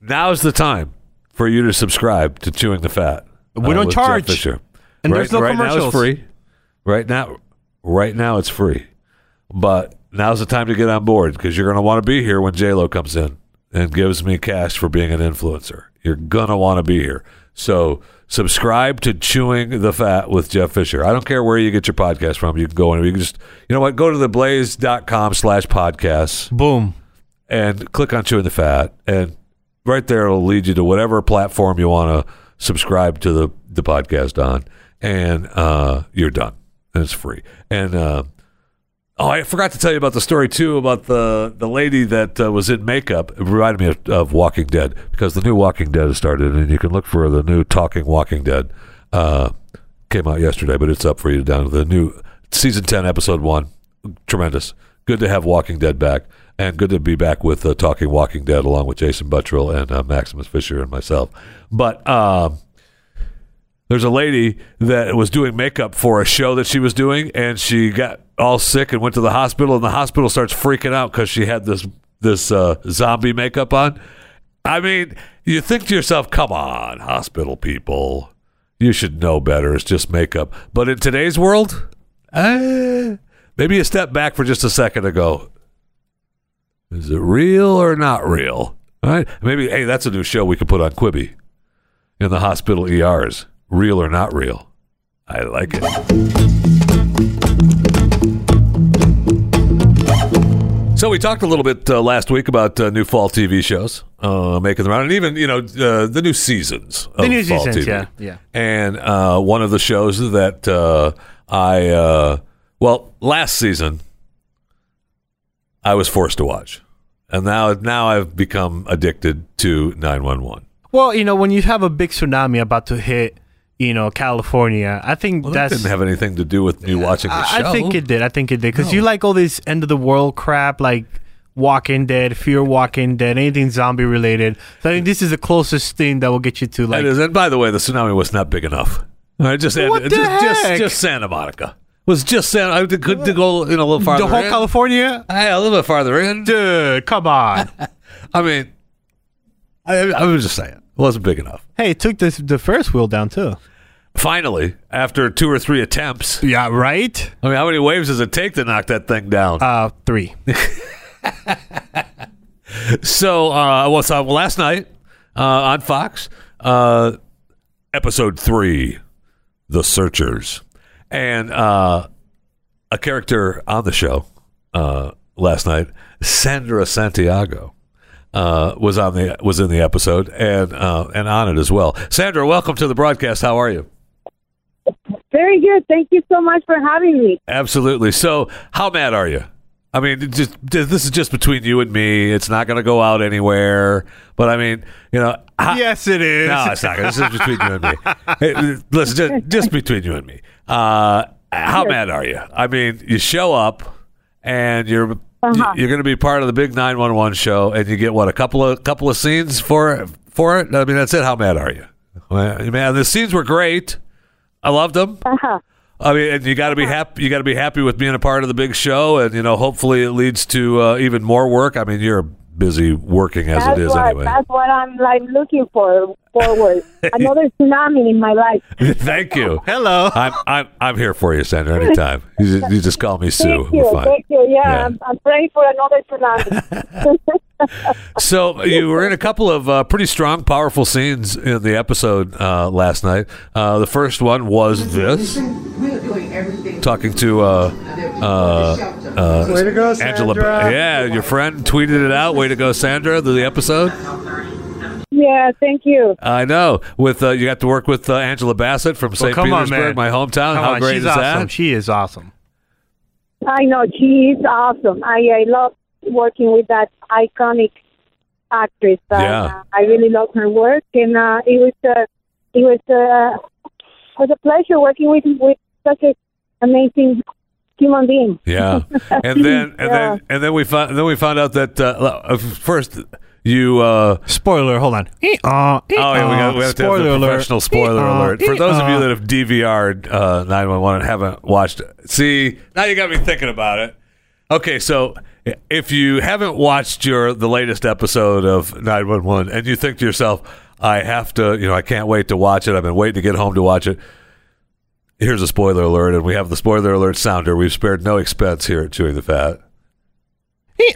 Speaker 2: Now's the time for you to subscribe to Chewing the Fat.
Speaker 3: We
Speaker 2: uh,
Speaker 3: don't
Speaker 2: with Jeff
Speaker 3: charge.
Speaker 2: Fisher.
Speaker 3: And
Speaker 2: right,
Speaker 3: there's no
Speaker 2: right now
Speaker 3: commercials.
Speaker 2: it's free. Right now, right now it's free. But now's the time to get on board because you're going to want to be here when J Lo comes in and gives me cash for being an influencer. You're gonna want to be here. So subscribe to Chewing the Fat with Jeff Fisher. I don't care where you get your podcast from. You can go and you can just you know what, go to theblaze.com slash podcasts
Speaker 3: Boom.
Speaker 2: and click on Chewing the Fat, and right there it'll lead you to whatever platform you want to subscribe to the the podcast on, and uh, you're done, it's free. And uh, oh, I forgot to tell you about the story too about the the lady that uh, was in makeup. It reminded me of, of Walking Dead because the new Walking Dead has started, and you can look for the new Talking Walking Dead. Uh, came out yesterday, but it's up for you down to the new season ten, episode one. Tremendous. Good to have Walking Dead back, and good to be back with uh, Talking Walking Dead along with Jason Buttrill and uh, Maximus Fisher and myself. But um, there's a lady that was doing makeup for a show that she was doing, and she got all sick and went to the hospital, and the hospital starts freaking out because she had this this uh, zombie makeup on. I mean, you think to yourself, "Come on, hospital people." You should know better. It's just makeup. But in today's world, eh, maybe a step back for just a second and go, is it real or not real? All right. Maybe, hey, that's a new show we could put on Quibi in the hospital ERs. Real or not real? I like it. So we talked a little bit uh, last week about uh, new fall TV shows uh, making the round, and even you know uh, the new seasons. Of
Speaker 3: The new
Speaker 2: fall
Speaker 3: seasons,
Speaker 2: TV.
Speaker 3: yeah, yeah.
Speaker 2: And uh, one of the shows that uh, I uh, well last season I was forced to watch, and now now I've become addicted to nine one one.
Speaker 3: Well, you know, when you have a big tsunami about to hit, you know, California, I think
Speaker 2: Well, that didn't have anything to do with me watching the show.
Speaker 3: I, I think it did. I think it did because you like all this end of the world crap, like Walking Dead, Fear Walking Dead, anything zombie related. So I think this is the closest thing that will get you to like
Speaker 2: It is. And by the way, the tsunami was not big enough. Right, just
Speaker 3: What the
Speaker 2: just, just
Speaker 3: heck?
Speaker 2: just Santa Monica was just Santa. I could to go you know, a little farther.
Speaker 3: the whole
Speaker 2: in.
Speaker 3: California.
Speaker 2: Hey, a little bit farther in.
Speaker 3: Dude, come on.
Speaker 2: I mean, I, I was just saying, it wasn't big enough.
Speaker 3: hey, it took this the first wheel down too.
Speaker 2: Finally, after two or three attempts,
Speaker 3: Yeah, right.
Speaker 2: I mean, how many waves does it take to knock that thing down?
Speaker 3: Uh, three.
Speaker 2: So, uh? Well, last night uh, on Fox, uh, episode three, The Searchers, and uh, a character on the show uh, last night, Sandra Santiago, uh, was on the was in the episode and uh, and on it as well. Sandra, welcome to the broadcast. How are you?
Speaker 6: Very good. Thank you so much for having me.
Speaker 2: Absolutely. So, how mad are you? I mean, just this is just between you and me. It's not going to go out anywhere. But I mean, you know, how,
Speaker 3: yes, it is.
Speaker 2: No, it's not. This is between you and me. Hey, listen, just, just between you and me. Uh, how mad are you? I mean, you show up and you're
Speaker 6: Uh-huh.
Speaker 2: you're going to be part of the big nine one one show, and you get what a couple of couple of scenes for for it. I mean, that's it. How mad are you? Well, Man, the scenes were great. I loved them.
Speaker 6: Uh-huh.
Speaker 2: I mean, and you got to be happy. You got to be happy with being a part of the big show, and you know, hopefully, it leads to uh, even more work. I mean, you're busy working as
Speaker 6: That's
Speaker 2: it is
Speaker 6: what
Speaker 2: anyway.
Speaker 6: that's what I'm like looking for forward. Another tsunami in my life.
Speaker 2: Thank you.
Speaker 3: Hello.
Speaker 2: I'm I'm I'm here for you, Sandra. Anytime. You just, you just call me Sue.
Speaker 6: Thank
Speaker 2: We're
Speaker 6: you.
Speaker 2: fine.
Speaker 6: Thank you. Yeah,
Speaker 2: Yeah.
Speaker 6: I'm, I'm praying for another tsunami.
Speaker 2: So you were in a couple of uh, pretty strong, powerful scenes in the episode uh, last night. Uh, the first one was this, We are doing everything. talking to uh, uh, uh,
Speaker 3: Way to go,
Speaker 2: Angela.
Speaker 3: Sandra.
Speaker 2: Yeah, your friend tweeted it out. Way to go, Sandra! The, the episode.
Speaker 6: yeah, thank you.
Speaker 2: I know. With uh, you got to work with uh, Angela Bassett from St.
Speaker 3: come on,
Speaker 2: Petersburg,
Speaker 3: man.
Speaker 2: my hometown.
Speaker 3: Come
Speaker 2: How
Speaker 3: on,
Speaker 2: great
Speaker 3: she's
Speaker 2: is
Speaker 3: awesome.
Speaker 2: that?
Speaker 3: She is awesome.
Speaker 6: I know she is awesome. I, I love working with that iconic actress. Uh,
Speaker 2: Yeah.
Speaker 6: I really love her work, and uh, it was uh, it was uh, it was a pleasure working with with such an amazing human being.
Speaker 2: Yeah, and then and
Speaker 6: Yeah.
Speaker 2: then and then we found then we found out that uh, uh, first you. Uh,
Speaker 3: Spoiler. Hold on. Eh, uh, eh,
Speaker 2: Oh yeah, we, got, we have to have
Speaker 3: spoiler
Speaker 2: the
Speaker 3: alert.
Speaker 2: professional spoiler
Speaker 3: Eh, uh,
Speaker 2: alert. For those of you that have DVR'd uh, 911 and haven't watched it, see now you got me thinking about it. Okay, so if you haven't watched your the latest episode of 911 and you think to yourself, I have to, you know, I can't wait to watch it. I've been waiting to get home to watch it. Here's a spoiler alert, and we have the spoiler alert sounder. We've spared no expense here at Chewing the Fat.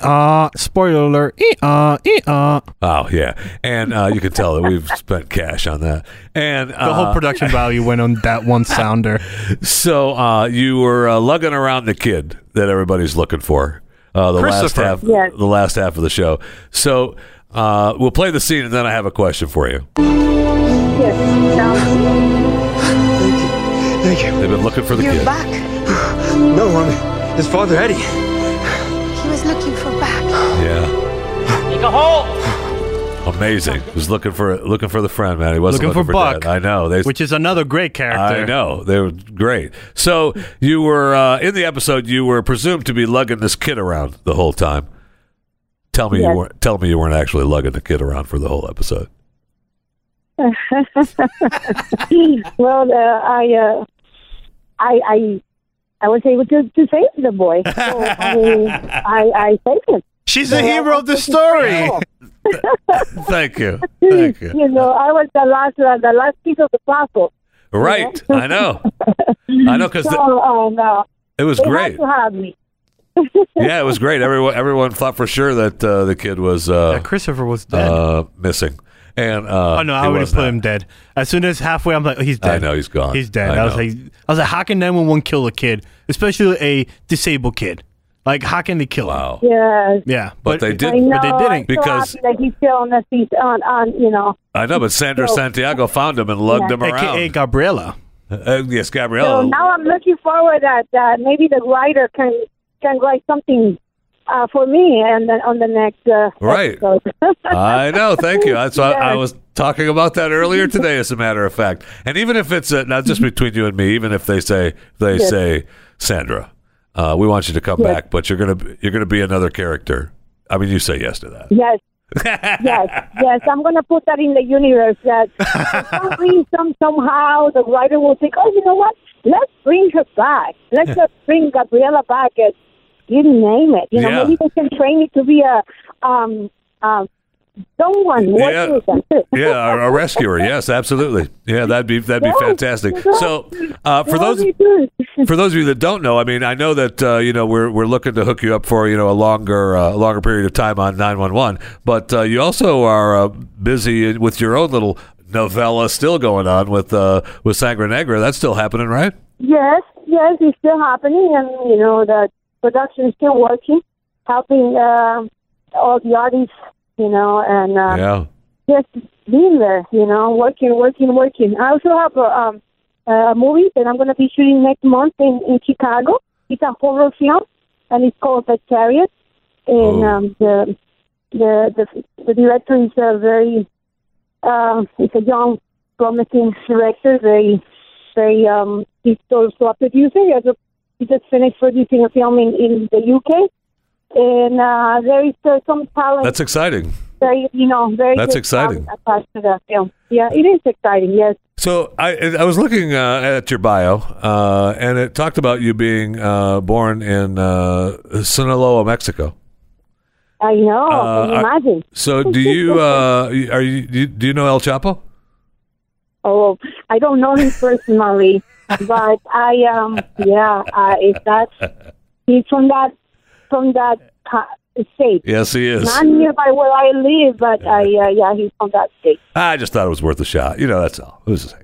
Speaker 3: Uh, spoiler alert. Uh, uh.
Speaker 2: Oh yeah, and uh, you can tell that we've spent cash on that. And
Speaker 3: The whole
Speaker 2: uh,
Speaker 3: production value went on that one sounder.
Speaker 2: So uh, you were uh, lugging around the kid that everybody's looking for. Uh, the last half,
Speaker 6: Yes.
Speaker 2: the last half of the show. So uh, we'll play the scene, and then I have a question for you.
Speaker 6: Yes. Now,
Speaker 7: Thank you.
Speaker 2: They've been looking for the
Speaker 8: You're
Speaker 2: kid.
Speaker 8: back.
Speaker 7: No, I'm his father, Eddie.
Speaker 8: He was looking for back.
Speaker 2: Yeah. Make a hole. Amazing. He was looking for looking for the friend, man. He wasn't
Speaker 3: Looking
Speaker 2: looking,
Speaker 3: for Buck,
Speaker 2: Dad. I know. They,
Speaker 3: Which is another great character.
Speaker 2: I know they were great. So you were uh, in the episode. You were presumed to be lugging this kid around the whole time. Tell me you weren't. Tell me you weren't actually lugging the kid around for the whole episode.
Speaker 6: well, uh, I, uh, I, I, I was able to, to save the boy. So I, I, I saved him.
Speaker 3: She's the hero of the story.
Speaker 2: Thank you. Thank you.
Speaker 6: You know, I was the last, uh, the last piece of the puzzle.
Speaker 2: Right. I know. I know because
Speaker 6: So, uh, no,
Speaker 2: it was
Speaker 6: they had
Speaker 2: great.
Speaker 6: to have me.
Speaker 2: Yeah, it was great. Everyone everyone thought for sure that uh, the kid was
Speaker 3: Yeah,
Speaker 2: uh,
Speaker 3: Christopher was dead.
Speaker 2: uh, missing. And uh,
Speaker 3: oh no, I
Speaker 2: he
Speaker 3: would
Speaker 2: was
Speaker 3: have put
Speaker 2: not.
Speaker 3: him dead. As soon as halfway, I'm like, oh, he's dead.
Speaker 2: I know he's gone.
Speaker 3: He's dead.
Speaker 2: I
Speaker 3: I, was like, I was like, how can 911 kill a kid, especially a disabled kid? Like, how can they kill him?
Speaker 2: Wow.
Speaker 6: Yes.
Speaker 3: Yeah,
Speaker 2: But they
Speaker 6: I
Speaker 2: did.
Speaker 6: know.
Speaker 3: But they didn't,
Speaker 6: I'm so
Speaker 2: because-
Speaker 6: happy that he's still on the seat, on, on, you know.
Speaker 2: I know, but Sandra
Speaker 6: So-
Speaker 2: Santiago found him and lugged
Speaker 6: Yeah.
Speaker 2: him
Speaker 3: AKA
Speaker 2: around.
Speaker 3: Gabriela.
Speaker 2: Uh, yes,
Speaker 6: So now I'm looking forward that uh, maybe the writer can can write something uh, for me and then on the next uh,
Speaker 2: Right. I know. Thank you. That's why I
Speaker 6: Yes.
Speaker 2: was talking about that earlier today. As a matter of fact, and even if it's uh, not just between you and me, even if they say they
Speaker 6: Yes.
Speaker 2: say Sandra, uh, we want you to come
Speaker 6: Yes.
Speaker 2: back, but you're gonna be- you're gonna be another character I mean, you say yes to that.
Speaker 6: Yes, yes, yes. I'm gonna put that in the universe. That for some reason, somehow, the writer will think, "Oh, you know what? Let's bring her back. Let's just bring Gabriela back." And you name it. You know,
Speaker 2: Yeah.
Speaker 6: maybe they can train me to be a um um someone working
Speaker 2: Yeah. Yeah, a, a rescuer. Yes, absolutely. Yeah, that'd be that'd be
Speaker 6: Yeah,
Speaker 2: fantastic. So, uh, for those
Speaker 6: would be good.
Speaker 2: for those of you that don't know, I mean, I know that uh, you know we're we're looking to hook you up for you know a longer uh, longer period of time on nine one one, but uh, you also are uh, busy with your own little novella still going on with uh, with Sangra Negra. That's still happening, right?
Speaker 6: Yes, yes, it's still happening, and you know the production is still working, helping uh, all the artists, you know, and uh,
Speaker 2: yeah.
Speaker 6: just being there, you know, working, working, working. I also have a, um, a movie that I'm going to be shooting next month in, in Chicago. It's a horror film, and it's called The Chariot. And
Speaker 2: Oh.
Speaker 6: um, the, the the the director is a very uh, he's a young, promising director. Very, very. Um, he's also a producer. He, has a, he just finished producing a film in, in the UK. And uh, there is uh, some talent
Speaker 2: That's exciting.
Speaker 6: very, you know, very.
Speaker 2: That's exciting.
Speaker 6: Attached to the film. Yeah, it is exciting. Yes.
Speaker 2: So I I was looking uh, at your bio, uh, and it talked about you being uh, born in uh, Sinaloa, Mexico.
Speaker 6: I know.
Speaker 2: Uh,
Speaker 6: can you
Speaker 2: I-
Speaker 6: imagine?
Speaker 2: So do you uh, are you, do you know El Chapo?
Speaker 6: Oh, I don't know him personally, but I um yeah, uh, if that's he's from that from that state.
Speaker 2: Yes, he is.
Speaker 6: Not nearby where I live, but I uh, yeah, he's from that state.
Speaker 2: I just thought it was worth a shot. You know, that's all. Was just-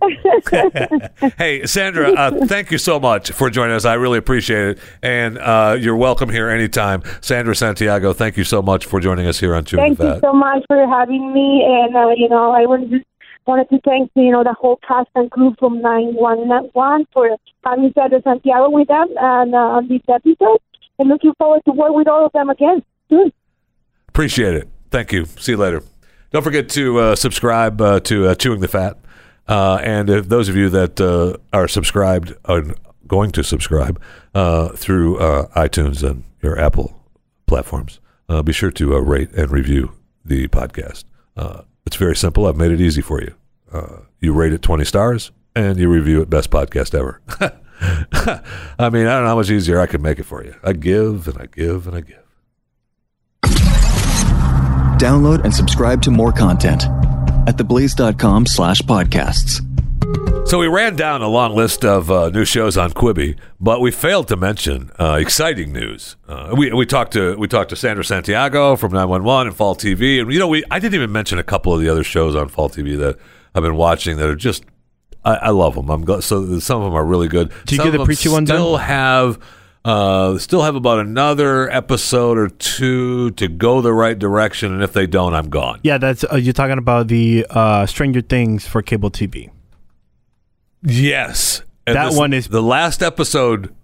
Speaker 2: hey, Sandra, uh, thank you so much for joining us. I really appreciate it, and uh, you're welcome here anytime. Sandra Santiago, thank you so much for joining us here on Chewing
Speaker 6: Thank you so much for having me, and uh, you know I wanted wanted to thank you know the whole cast and crew from nine one one for having Sandra Santiago with them and uh, on this episode, and looking forward to work with all of them again soon.
Speaker 2: Appreciate it. Thank you. See you later. Don't forget to uh, subscribe uh, to uh, Chewing the Fat. Uh, and if those of you that uh, are subscribed are going to subscribe through iTunes and your Apple platforms, be sure to rate and review the podcast. It's very simple. I've made it easy for you. Uh, you rate it 20 stars and you review it best podcast ever. I mean, I don't know how much easier I can make it for you. I give and I give and I give.
Speaker 1: Download and subscribe to more content at theblaze.com slash podcasts.
Speaker 2: So we ran down a long list of uh, new shows on Quibi, but we failed to mention uh, exciting news. Uh, we we talked to we talked to Sandra Santiago from 911 and Fall TV, and you know we I didn't even mention a couple of the other shows on Fall TV that I've been watching that are just I, I love them. I'm gl- so some of them are really good.
Speaker 3: Do you
Speaker 2: some
Speaker 3: get the preachy one done?
Speaker 2: Still have. Uh, still have about another episode or two to go the right direction, and if they don't, I'm gone.
Speaker 3: Yeah, that's uh, you're talking about the uh, Stranger Things for cable TV.
Speaker 2: Yes, And
Speaker 3: That
Speaker 2: this-
Speaker 3: one is-
Speaker 2: the last episode.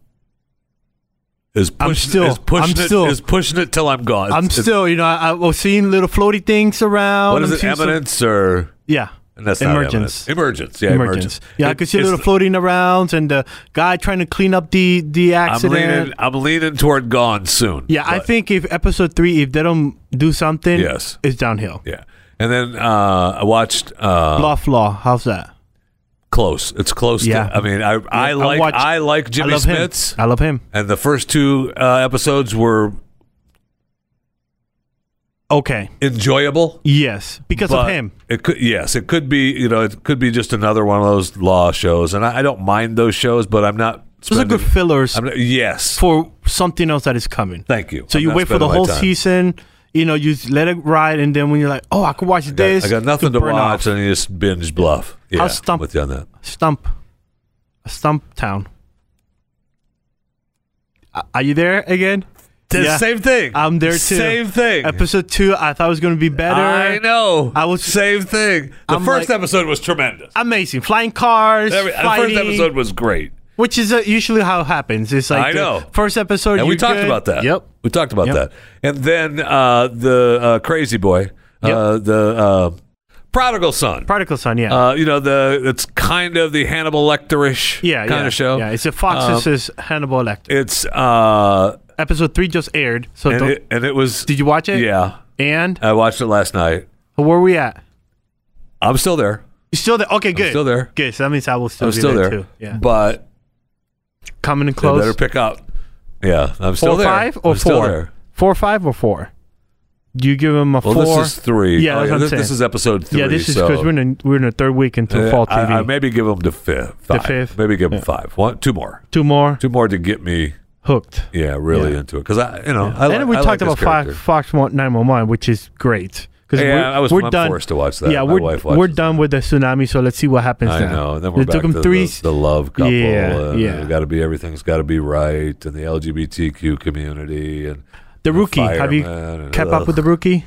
Speaker 2: Is
Speaker 3: I'm
Speaker 2: pushing,
Speaker 3: still-
Speaker 2: is pushing
Speaker 3: I'm
Speaker 2: it
Speaker 3: still-
Speaker 2: is pushing it till I'm gone.
Speaker 3: I'm
Speaker 2: It's-
Speaker 3: still, you know, I, I was seeing little floaty things around.
Speaker 2: What is
Speaker 3: I'm
Speaker 2: it?
Speaker 3: seeing some-
Speaker 2: or
Speaker 3: yeah.
Speaker 2: and that's
Speaker 3: Emergence.
Speaker 2: eminence. Emergence. Yeah,
Speaker 3: Emergence.
Speaker 2: emergence.
Speaker 3: Yeah, I could see
Speaker 2: it's
Speaker 3: little floating around and the guy trying to clean up the the
Speaker 2: I'm
Speaker 3: accident.
Speaker 2: leaning. I'm leaning toward gone soon.
Speaker 3: yeah, I think if episode three, if they don't do something,
Speaker 2: Yes.
Speaker 3: it's downhill.
Speaker 2: Yeah, and then uh, I watched uh,
Speaker 3: Law Flaw, how's that?
Speaker 2: Close. It's close.
Speaker 3: Yeah.
Speaker 2: To, I mean, I I
Speaker 3: I
Speaker 2: like
Speaker 3: watched-
Speaker 2: I like Jimmy
Speaker 3: I
Speaker 2: Smits,
Speaker 3: him. I love him.
Speaker 2: and the first two uh, episodes were
Speaker 3: Okay.
Speaker 2: enjoyable.
Speaker 3: Yes, because of him.
Speaker 2: It could yes, it could be you know it could be just another one of those law shows, and I, I don't mind those shows, but I'm not.
Speaker 3: Those are
Speaker 2: spending-
Speaker 3: good fillers
Speaker 2: not, yes,
Speaker 3: for something else that is coming.
Speaker 2: thank you.
Speaker 3: So
Speaker 2: I'm
Speaker 3: you wait for the whole season. You know, you just let it ride, and then when you're like, "Oh, I could watch
Speaker 2: I got,
Speaker 3: this,"
Speaker 2: I got nothing to watch,
Speaker 3: off.
Speaker 2: and you just binge bluff. Yeah,
Speaker 3: I'll stump-
Speaker 2: with you on that.
Speaker 3: Stump, a stump town. Are you there again?
Speaker 2: The
Speaker 3: Yeah.
Speaker 2: Same thing.
Speaker 3: I'm there too.
Speaker 2: Same thing.
Speaker 3: Episode two, I thought it was going to be better.
Speaker 2: I know.
Speaker 3: I was-
Speaker 2: same thing. The
Speaker 3: I'm
Speaker 2: first
Speaker 3: like-
Speaker 2: episode was tremendous.
Speaker 3: Amazing, flying cars,
Speaker 2: Every, the first episode was great,
Speaker 3: which is uh, usually how it happens. It's like
Speaker 2: I know.
Speaker 3: first episode,
Speaker 2: and we talked
Speaker 3: good.
Speaker 2: about that.
Speaker 3: Yep.
Speaker 2: We talked about
Speaker 3: Yep.
Speaker 2: that. And then uh, the uh, crazy boy, uh, the uh, prodigal son.
Speaker 3: Prodigal Son, yeah.
Speaker 2: Uh, you know the it's kind of the Hannibal Lecterish
Speaker 3: yeah,
Speaker 2: kind
Speaker 3: yeah.
Speaker 2: of show.
Speaker 3: Yeah, it's a Fox's Hannibal Lecter.
Speaker 2: It's uh,
Speaker 3: Episode three just aired. So
Speaker 2: and
Speaker 3: don't-
Speaker 2: it, and it was.
Speaker 3: did you watch it?
Speaker 2: Yeah,
Speaker 3: And
Speaker 2: I watched it last night.
Speaker 3: where are we at?
Speaker 2: I'm still there.
Speaker 3: You still there? Okay, good.
Speaker 2: still there.
Speaker 3: Good. So that means I will still
Speaker 2: I'm
Speaker 3: be
Speaker 2: still
Speaker 3: there,
Speaker 2: there.
Speaker 3: too. Yeah.
Speaker 2: But
Speaker 3: Coming in
Speaker 2: they
Speaker 3: close.
Speaker 2: better pick up. Yeah, I'm
Speaker 3: four
Speaker 2: still there.
Speaker 3: five or
Speaker 2: I'm
Speaker 3: four? Four five or four? Do you give him a
Speaker 2: Well,
Speaker 3: four?
Speaker 2: this is three.
Speaker 3: Yeah,
Speaker 2: Oh,
Speaker 3: that's what I'm
Speaker 2: this, this is episode three.
Speaker 3: yeah, this is
Speaker 2: so-
Speaker 3: because we're in a, we're in the third week until
Speaker 2: Uh,
Speaker 3: fall TV.
Speaker 2: I, I maybe give them the fifth.
Speaker 3: The fifth?
Speaker 2: Maybe give them
Speaker 3: Yeah.
Speaker 2: five. One, two more.
Speaker 3: Two more
Speaker 2: Two more to get me.
Speaker 3: hooked.
Speaker 2: Yeah, really
Speaker 3: Yeah.
Speaker 2: into it because I, you know, I,
Speaker 3: and we
Speaker 2: I
Speaker 3: talked
Speaker 2: like
Speaker 3: about Fox. Fox One- 911, which is great. Because
Speaker 2: Yeah,
Speaker 3: we're,
Speaker 2: I was-
Speaker 3: we're done.
Speaker 2: forced to watch that.
Speaker 3: Yeah,
Speaker 2: My
Speaker 3: we're, we're done
Speaker 2: that.
Speaker 3: with the tsunami, so let's see what happens
Speaker 2: I
Speaker 3: now.
Speaker 2: know. And then we're
Speaker 3: it
Speaker 2: back
Speaker 3: took them
Speaker 2: to
Speaker 3: three.
Speaker 2: the, the love couple.
Speaker 3: Uh, yeah,
Speaker 2: and
Speaker 3: yeah.
Speaker 2: Got to be everything's got to be right, and the LGBTQ community and
Speaker 3: the rookie. Have you
Speaker 2: and-
Speaker 3: kept up with the rookie?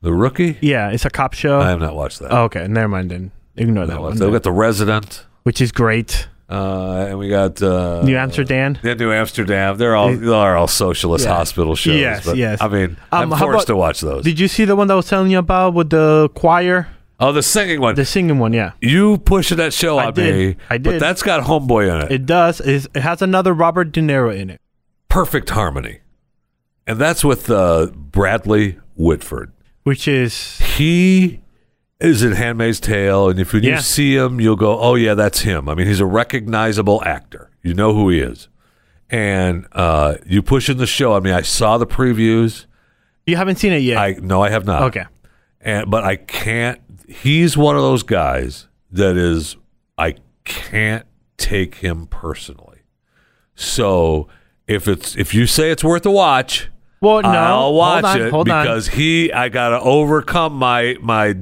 Speaker 2: the rookie.
Speaker 3: Yeah, it's a cop show.
Speaker 2: I have not watched that.
Speaker 3: Oh, okay, never mind then. Ignore that one.
Speaker 2: We got the resident,
Speaker 3: which is great.
Speaker 2: Uh, and we got uh,
Speaker 3: New Amsterdam.
Speaker 2: Yeah, New Amsterdam. They're all they're all socialist
Speaker 3: Yeah.
Speaker 2: hospital shows.
Speaker 3: Yes,
Speaker 2: but,
Speaker 3: yes.
Speaker 2: I mean,
Speaker 3: Um,
Speaker 2: I'm forced
Speaker 3: about-
Speaker 2: to watch those.
Speaker 3: Did you see the one that I was telling you about with the choir?
Speaker 2: oh, the singing one.
Speaker 3: The singing one, yeah.
Speaker 2: you pushed that show
Speaker 3: I
Speaker 2: on
Speaker 3: did.
Speaker 2: me.
Speaker 3: I
Speaker 2: But
Speaker 3: did.
Speaker 2: that's got Homeboy in it.
Speaker 3: It does. Is it has another Robert De Niro in it.
Speaker 2: Perfect harmony, and that's with uh, Bradley Whitford.
Speaker 3: Which is
Speaker 2: He is in Handmaid's Tale, and if you
Speaker 3: Yeah.
Speaker 2: see him, you'll go, "Oh yeah, that's him." I mean, he's a recognizable actor. You know who he is, and uh, you pushing the show. I mean, I saw the previews.
Speaker 3: you haven't seen it yet.
Speaker 2: I no, I have not.
Speaker 3: okay.
Speaker 2: and but I can't. He's one of those guys that is I can't take him personally. So if it's if you say it's worth a watch,
Speaker 3: Well, no.
Speaker 2: I'll watch
Speaker 3: on,
Speaker 2: it
Speaker 3: hold on.
Speaker 2: because he I got to overcome my my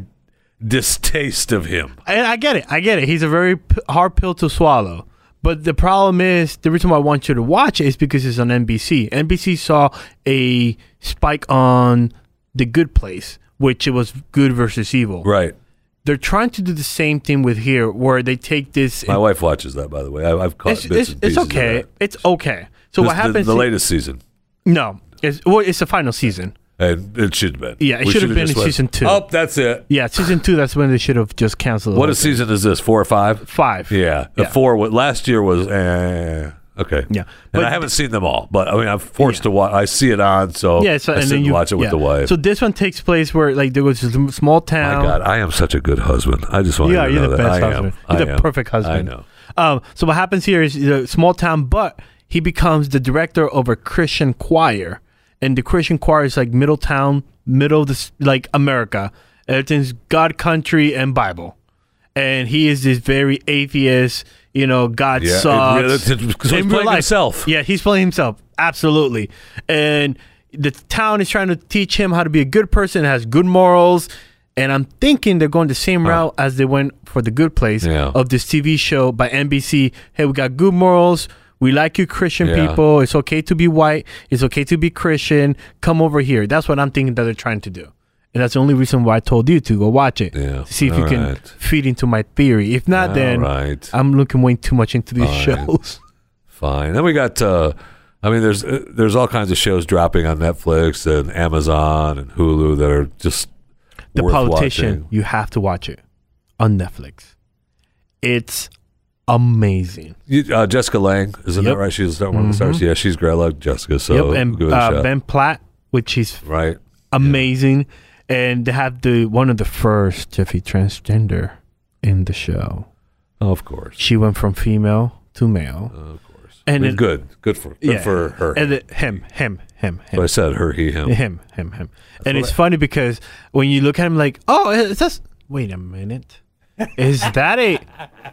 Speaker 2: distaste of him.
Speaker 3: And I get it. I get it. He's a very p- hard pill to swallow. But the problem is, the reason why I want you to watch it is because it's on NBC. NBC saw a spike on The Good Place, which it was good versus evil.
Speaker 2: Right.
Speaker 3: They're trying to do the same thing with here, where they take this.
Speaker 2: My wife watches that by the way. I, I've caught
Speaker 3: it's
Speaker 2: bits
Speaker 3: it's,
Speaker 2: and
Speaker 3: it's
Speaker 2: pieces of
Speaker 3: okay. It's okay. So
Speaker 2: This-
Speaker 3: what happens?
Speaker 2: The, the latest season,
Speaker 3: No, it's well, it's the final season.
Speaker 2: And it should have been.
Speaker 3: Yeah, it should have been in
Speaker 2: went,
Speaker 3: season two.
Speaker 2: Oh, that's it.
Speaker 3: Yeah, season two. That's when they should have just canceled.
Speaker 2: What a season is this? Four or five?
Speaker 3: Five.
Speaker 2: Yeah, the
Speaker 3: Yeah.
Speaker 2: four. Last year was eh, okay.
Speaker 3: Yeah.
Speaker 2: and
Speaker 3: But-
Speaker 2: I haven't seen them all, but I mean, I'm forced
Speaker 3: Yeah.
Speaker 2: to watch. I see it on, so
Speaker 3: Yeah, so
Speaker 2: I
Speaker 3: and then
Speaker 2: and
Speaker 3: you
Speaker 2: watch it with
Speaker 3: yeah.
Speaker 2: the wife.
Speaker 3: So this one takes place where like there was a small town. My.
Speaker 2: God, I am such a good husband. I just want
Speaker 3: Yeah,
Speaker 2: to
Speaker 3: you're the best
Speaker 2: I
Speaker 3: husband. You're the
Speaker 2: am.
Speaker 3: perfect husband.
Speaker 2: I know.
Speaker 3: Um, so what happens here is a small town, but he becomes the director of a Christian choir, and the Christian choir is like Middletown, middle of this like America. Everything's God, country, and Bible, and he is this very atheist. You know, God
Speaker 2: Yeah, it
Speaker 3: sucks.
Speaker 2: really- so he's playing
Speaker 3: life.
Speaker 2: himself.
Speaker 3: Yeah, he's playing himself. Absolutely. And the town is trying to teach him how to be a good person, has good morals. And I'm thinking they're going the same route as they went for the good place
Speaker 2: Yeah.
Speaker 3: of this TV show by NBC. Hey, we got good morals. We like you, Christian
Speaker 2: Yeah.
Speaker 3: people. It's okay to be white. It's okay to be Christian. Come over here. That's what I'm thinking that they're trying to do. And that's the only reason why I told you to go watch it.
Speaker 2: Yeah.
Speaker 3: See if you
Speaker 2: All
Speaker 3: can
Speaker 2: right.
Speaker 3: feed into my theory. If not,
Speaker 2: All
Speaker 3: then
Speaker 2: right.
Speaker 3: I'm looking way too much into these
Speaker 2: Fine.
Speaker 3: shows.
Speaker 2: Fine. Then we got. Uh, I mean, there's uh, there's all kinds of shows dropping on Netflix and Amazon and Hulu that are just
Speaker 3: The Politician,
Speaker 2: watching.
Speaker 3: you have to watch it on Netflix. It's amazing.
Speaker 2: Uh, Jessica Lange, isn't
Speaker 3: Yep.
Speaker 2: that right? She's one of the stars. Yeah, she's great. I like Jessica. So
Speaker 3: yep, and uh. Ben Platt, which is
Speaker 2: right.
Speaker 3: amazing, and they have the one of the first Jeffy transgender in the show.
Speaker 2: Oh, of course.
Speaker 3: She went from female to male,
Speaker 2: Of course.
Speaker 3: and it-
Speaker 2: good. Good for good
Speaker 3: yeah,
Speaker 2: for her.
Speaker 3: and it, him, him, him,
Speaker 2: so I said her, he, him.
Speaker 3: him, him, him. And it's
Speaker 2: I-
Speaker 3: funny because when you look at him, like, oh, is that? Wait a minute. Is that a?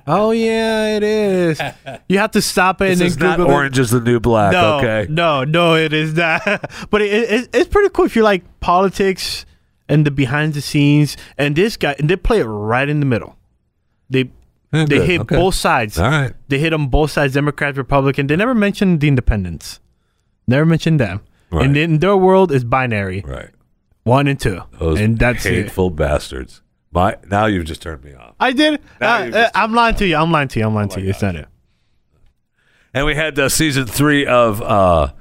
Speaker 3: Oh yeah, it is. You have to stop it
Speaker 2: This
Speaker 3: and
Speaker 2: is
Speaker 3: then
Speaker 2: not
Speaker 3: Google it.
Speaker 2: orange is the new black.
Speaker 3: No,
Speaker 2: okay.
Speaker 3: no, no, it is not. but it, it, it's pretty cool if you like politics and the behind the scenes. And this guy, and they play it right in the middle. They
Speaker 2: Yeah,
Speaker 3: they
Speaker 2: good.
Speaker 3: hit
Speaker 2: Okay.
Speaker 3: both sides.
Speaker 2: All right.
Speaker 3: They hit on both sides, Democrat, Republican. They never mentioned the independents. Never mentioned them.
Speaker 2: Right.
Speaker 3: And in their world is binary,
Speaker 2: Right.
Speaker 3: one and two,
Speaker 2: Those
Speaker 3: and that's it.
Speaker 2: hateful bastards. My now you've just turned me off.
Speaker 3: I did. Uh, uh,
Speaker 2: Oh
Speaker 3: I'm lying to you. I'm lying to you. I'm lying to you. It's not it.
Speaker 2: And we had uh, season three of uh,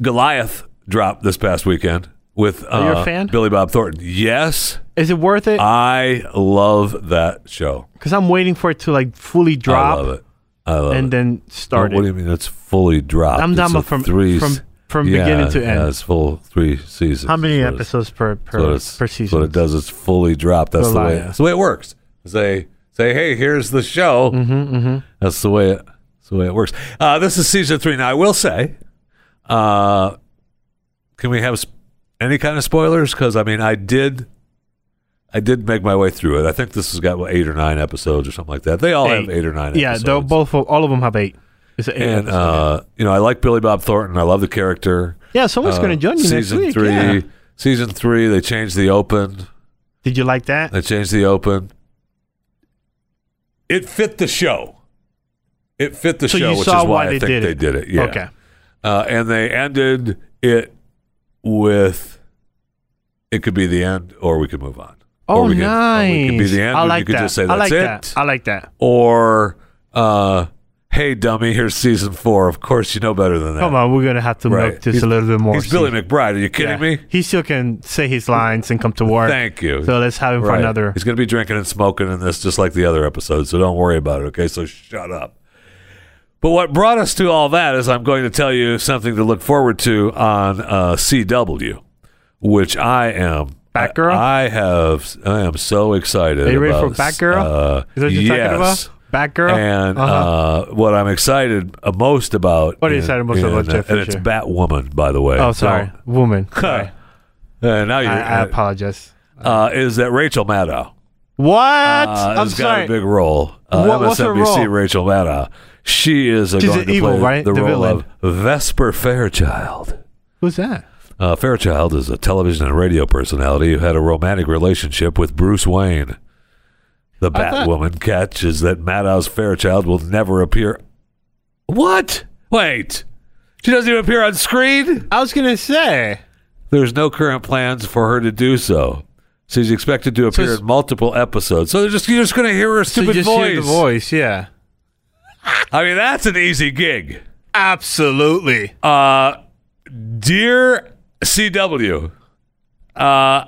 Speaker 2: Goliath drop this past weekend with uh,
Speaker 3: you a fan?
Speaker 2: Billy Bob Thornton. Yes,
Speaker 3: Is it worth it?
Speaker 2: I love that show.
Speaker 3: Because I'm waiting for it to like fully drop.
Speaker 2: I love it. I love it
Speaker 3: and
Speaker 2: it.
Speaker 3: then started.
Speaker 2: What do you mean it's fully dropped?
Speaker 3: I'm talking from
Speaker 2: three
Speaker 3: from from
Speaker 2: yeah,
Speaker 3: beginning to end.
Speaker 2: Yeah, it's full three seasons.
Speaker 3: How many episodes per per,
Speaker 2: it's,
Speaker 3: per season?
Speaker 2: what it does. It's fully drop. That's the way. That's the way it works. Say say, hey, here's the show.
Speaker 3: Mm-hmm, mm-hmm.
Speaker 2: That's the way it. That's the way it works. Uh, this is season three. Now I will say, uh, can we have sp- any kind of spoilers? Because I mean, I did. I did make my way through it. I think this has got what, eight or nine episodes or something like that. They all have eight or nine.
Speaker 3: Yeah,
Speaker 2: episodes.
Speaker 3: both all of them have eight. It's eight
Speaker 2: And uh, you know, I like Billy Bob Thornton. I love the character.
Speaker 3: yeah. someone's
Speaker 2: Uh,
Speaker 3: going to join you next
Speaker 2: season
Speaker 3: week.
Speaker 2: three.
Speaker 3: yeah.
Speaker 2: Season three, they changed the open.
Speaker 3: Did you like that?
Speaker 2: They changed the open. It fit the show. It fit the
Speaker 3: So
Speaker 2: show,
Speaker 3: you
Speaker 2: which
Speaker 3: saw
Speaker 2: is why
Speaker 3: why
Speaker 2: I think
Speaker 3: did
Speaker 2: they did it. Yeah.
Speaker 3: Okay.
Speaker 2: Uh, and they ended it with it could be the end, or we could move on.
Speaker 3: Oh,
Speaker 2: or we could,
Speaker 3: nice.
Speaker 2: Or we could be the end.
Speaker 3: I like
Speaker 2: you could
Speaker 3: that.
Speaker 2: just say
Speaker 3: I like
Speaker 2: it.
Speaker 3: that. I like that.
Speaker 2: Or, uh, hey, dummy, here's season four. Of course, you know better than that.
Speaker 3: Come on, we're gonna have to
Speaker 2: Right.
Speaker 3: milk just
Speaker 2: He's-
Speaker 3: a little bit more.
Speaker 2: He's Billy McBride. Are you kidding
Speaker 3: Yeah.
Speaker 2: me?
Speaker 3: He still can say his lines and come to work.
Speaker 2: Thank you.
Speaker 3: So let's have him for
Speaker 2: Right.
Speaker 3: another.
Speaker 2: He's going to be drinking and smoking in this, just like the other episodes. So don't worry about it. Okay, so shut up. But what brought us to all that is I'm going to tell you something to look forward to on uh, CW, which I am.
Speaker 3: Batgirl?
Speaker 2: I, I have. I am so excited.
Speaker 3: Are you ready for
Speaker 2: about,
Speaker 3: Batgirl?
Speaker 2: Uh,
Speaker 3: Is that what you're talking
Speaker 2: yes.
Speaker 3: about? Batgirl?
Speaker 2: And
Speaker 3: Uh-huh.
Speaker 2: uh, what I'm excited uh, most about.
Speaker 3: What are you excited most
Speaker 2: in-
Speaker 3: about, Jeff
Speaker 2: And it's? Batwoman, by the way.
Speaker 3: oh, sorry, woman. Sorry.
Speaker 2: Uh, now you
Speaker 3: I, I apologize.
Speaker 2: uh, is that Rachel Maddow?
Speaker 3: What?
Speaker 2: uh,
Speaker 3: I'm sorry.
Speaker 2: got a big role. Uh,
Speaker 3: What- what's her
Speaker 2: MSNBC
Speaker 3: role?
Speaker 2: Rachel Maddow. She is uh,
Speaker 3: She's
Speaker 2: going to
Speaker 3: evil,
Speaker 2: play
Speaker 3: right?
Speaker 2: the,
Speaker 3: The
Speaker 2: role
Speaker 3: villain.
Speaker 2: of Vesper Fairchild.
Speaker 3: Who's that?
Speaker 2: Uh, Fairchild is a television and radio personality who had a romantic relationship with Bruce Wayne. The
Speaker 3: thought-
Speaker 2: Batwoman catch is that Maddow's Fairchild will never appear. What? Wait. She doesn't even appear on screen?
Speaker 3: I was gonna say.
Speaker 2: There's no current plans for her to do so. She's expected to appear
Speaker 3: it's-
Speaker 2: in multiple episodes. So they're just you're just going to hear her
Speaker 3: So
Speaker 2: stupid
Speaker 3: just
Speaker 2: voice.
Speaker 3: hear the voice, yeah.
Speaker 2: I mean, that's an easy gig.
Speaker 3: Absolutely.
Speaker 2: Uh, dear CW, uh,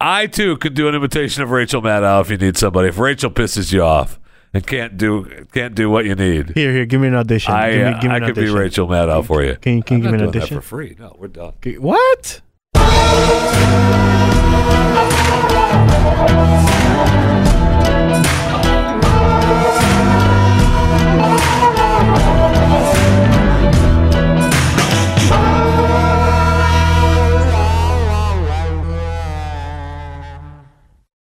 Speaker 2: I too could do an imitation of Rachel Maddow if you need somebody. If Rachel pisses you off and can't do can't do what you need,
Speaker 3: here, here, give me an audition.
Speaker 2: I,
Speaker 3: give me, give me
Speaker 2: I
Speaker 3: an
Speaker 2: could
Speaker 3: audition.
Speaker 2: be Rachel Maddow for you.
Speaker 3: Can you, can you give me an
Speaker 2: Doing that
Speaker 3: audition?
Speaker 2: for free? No, we're done.
Speaker 3: What?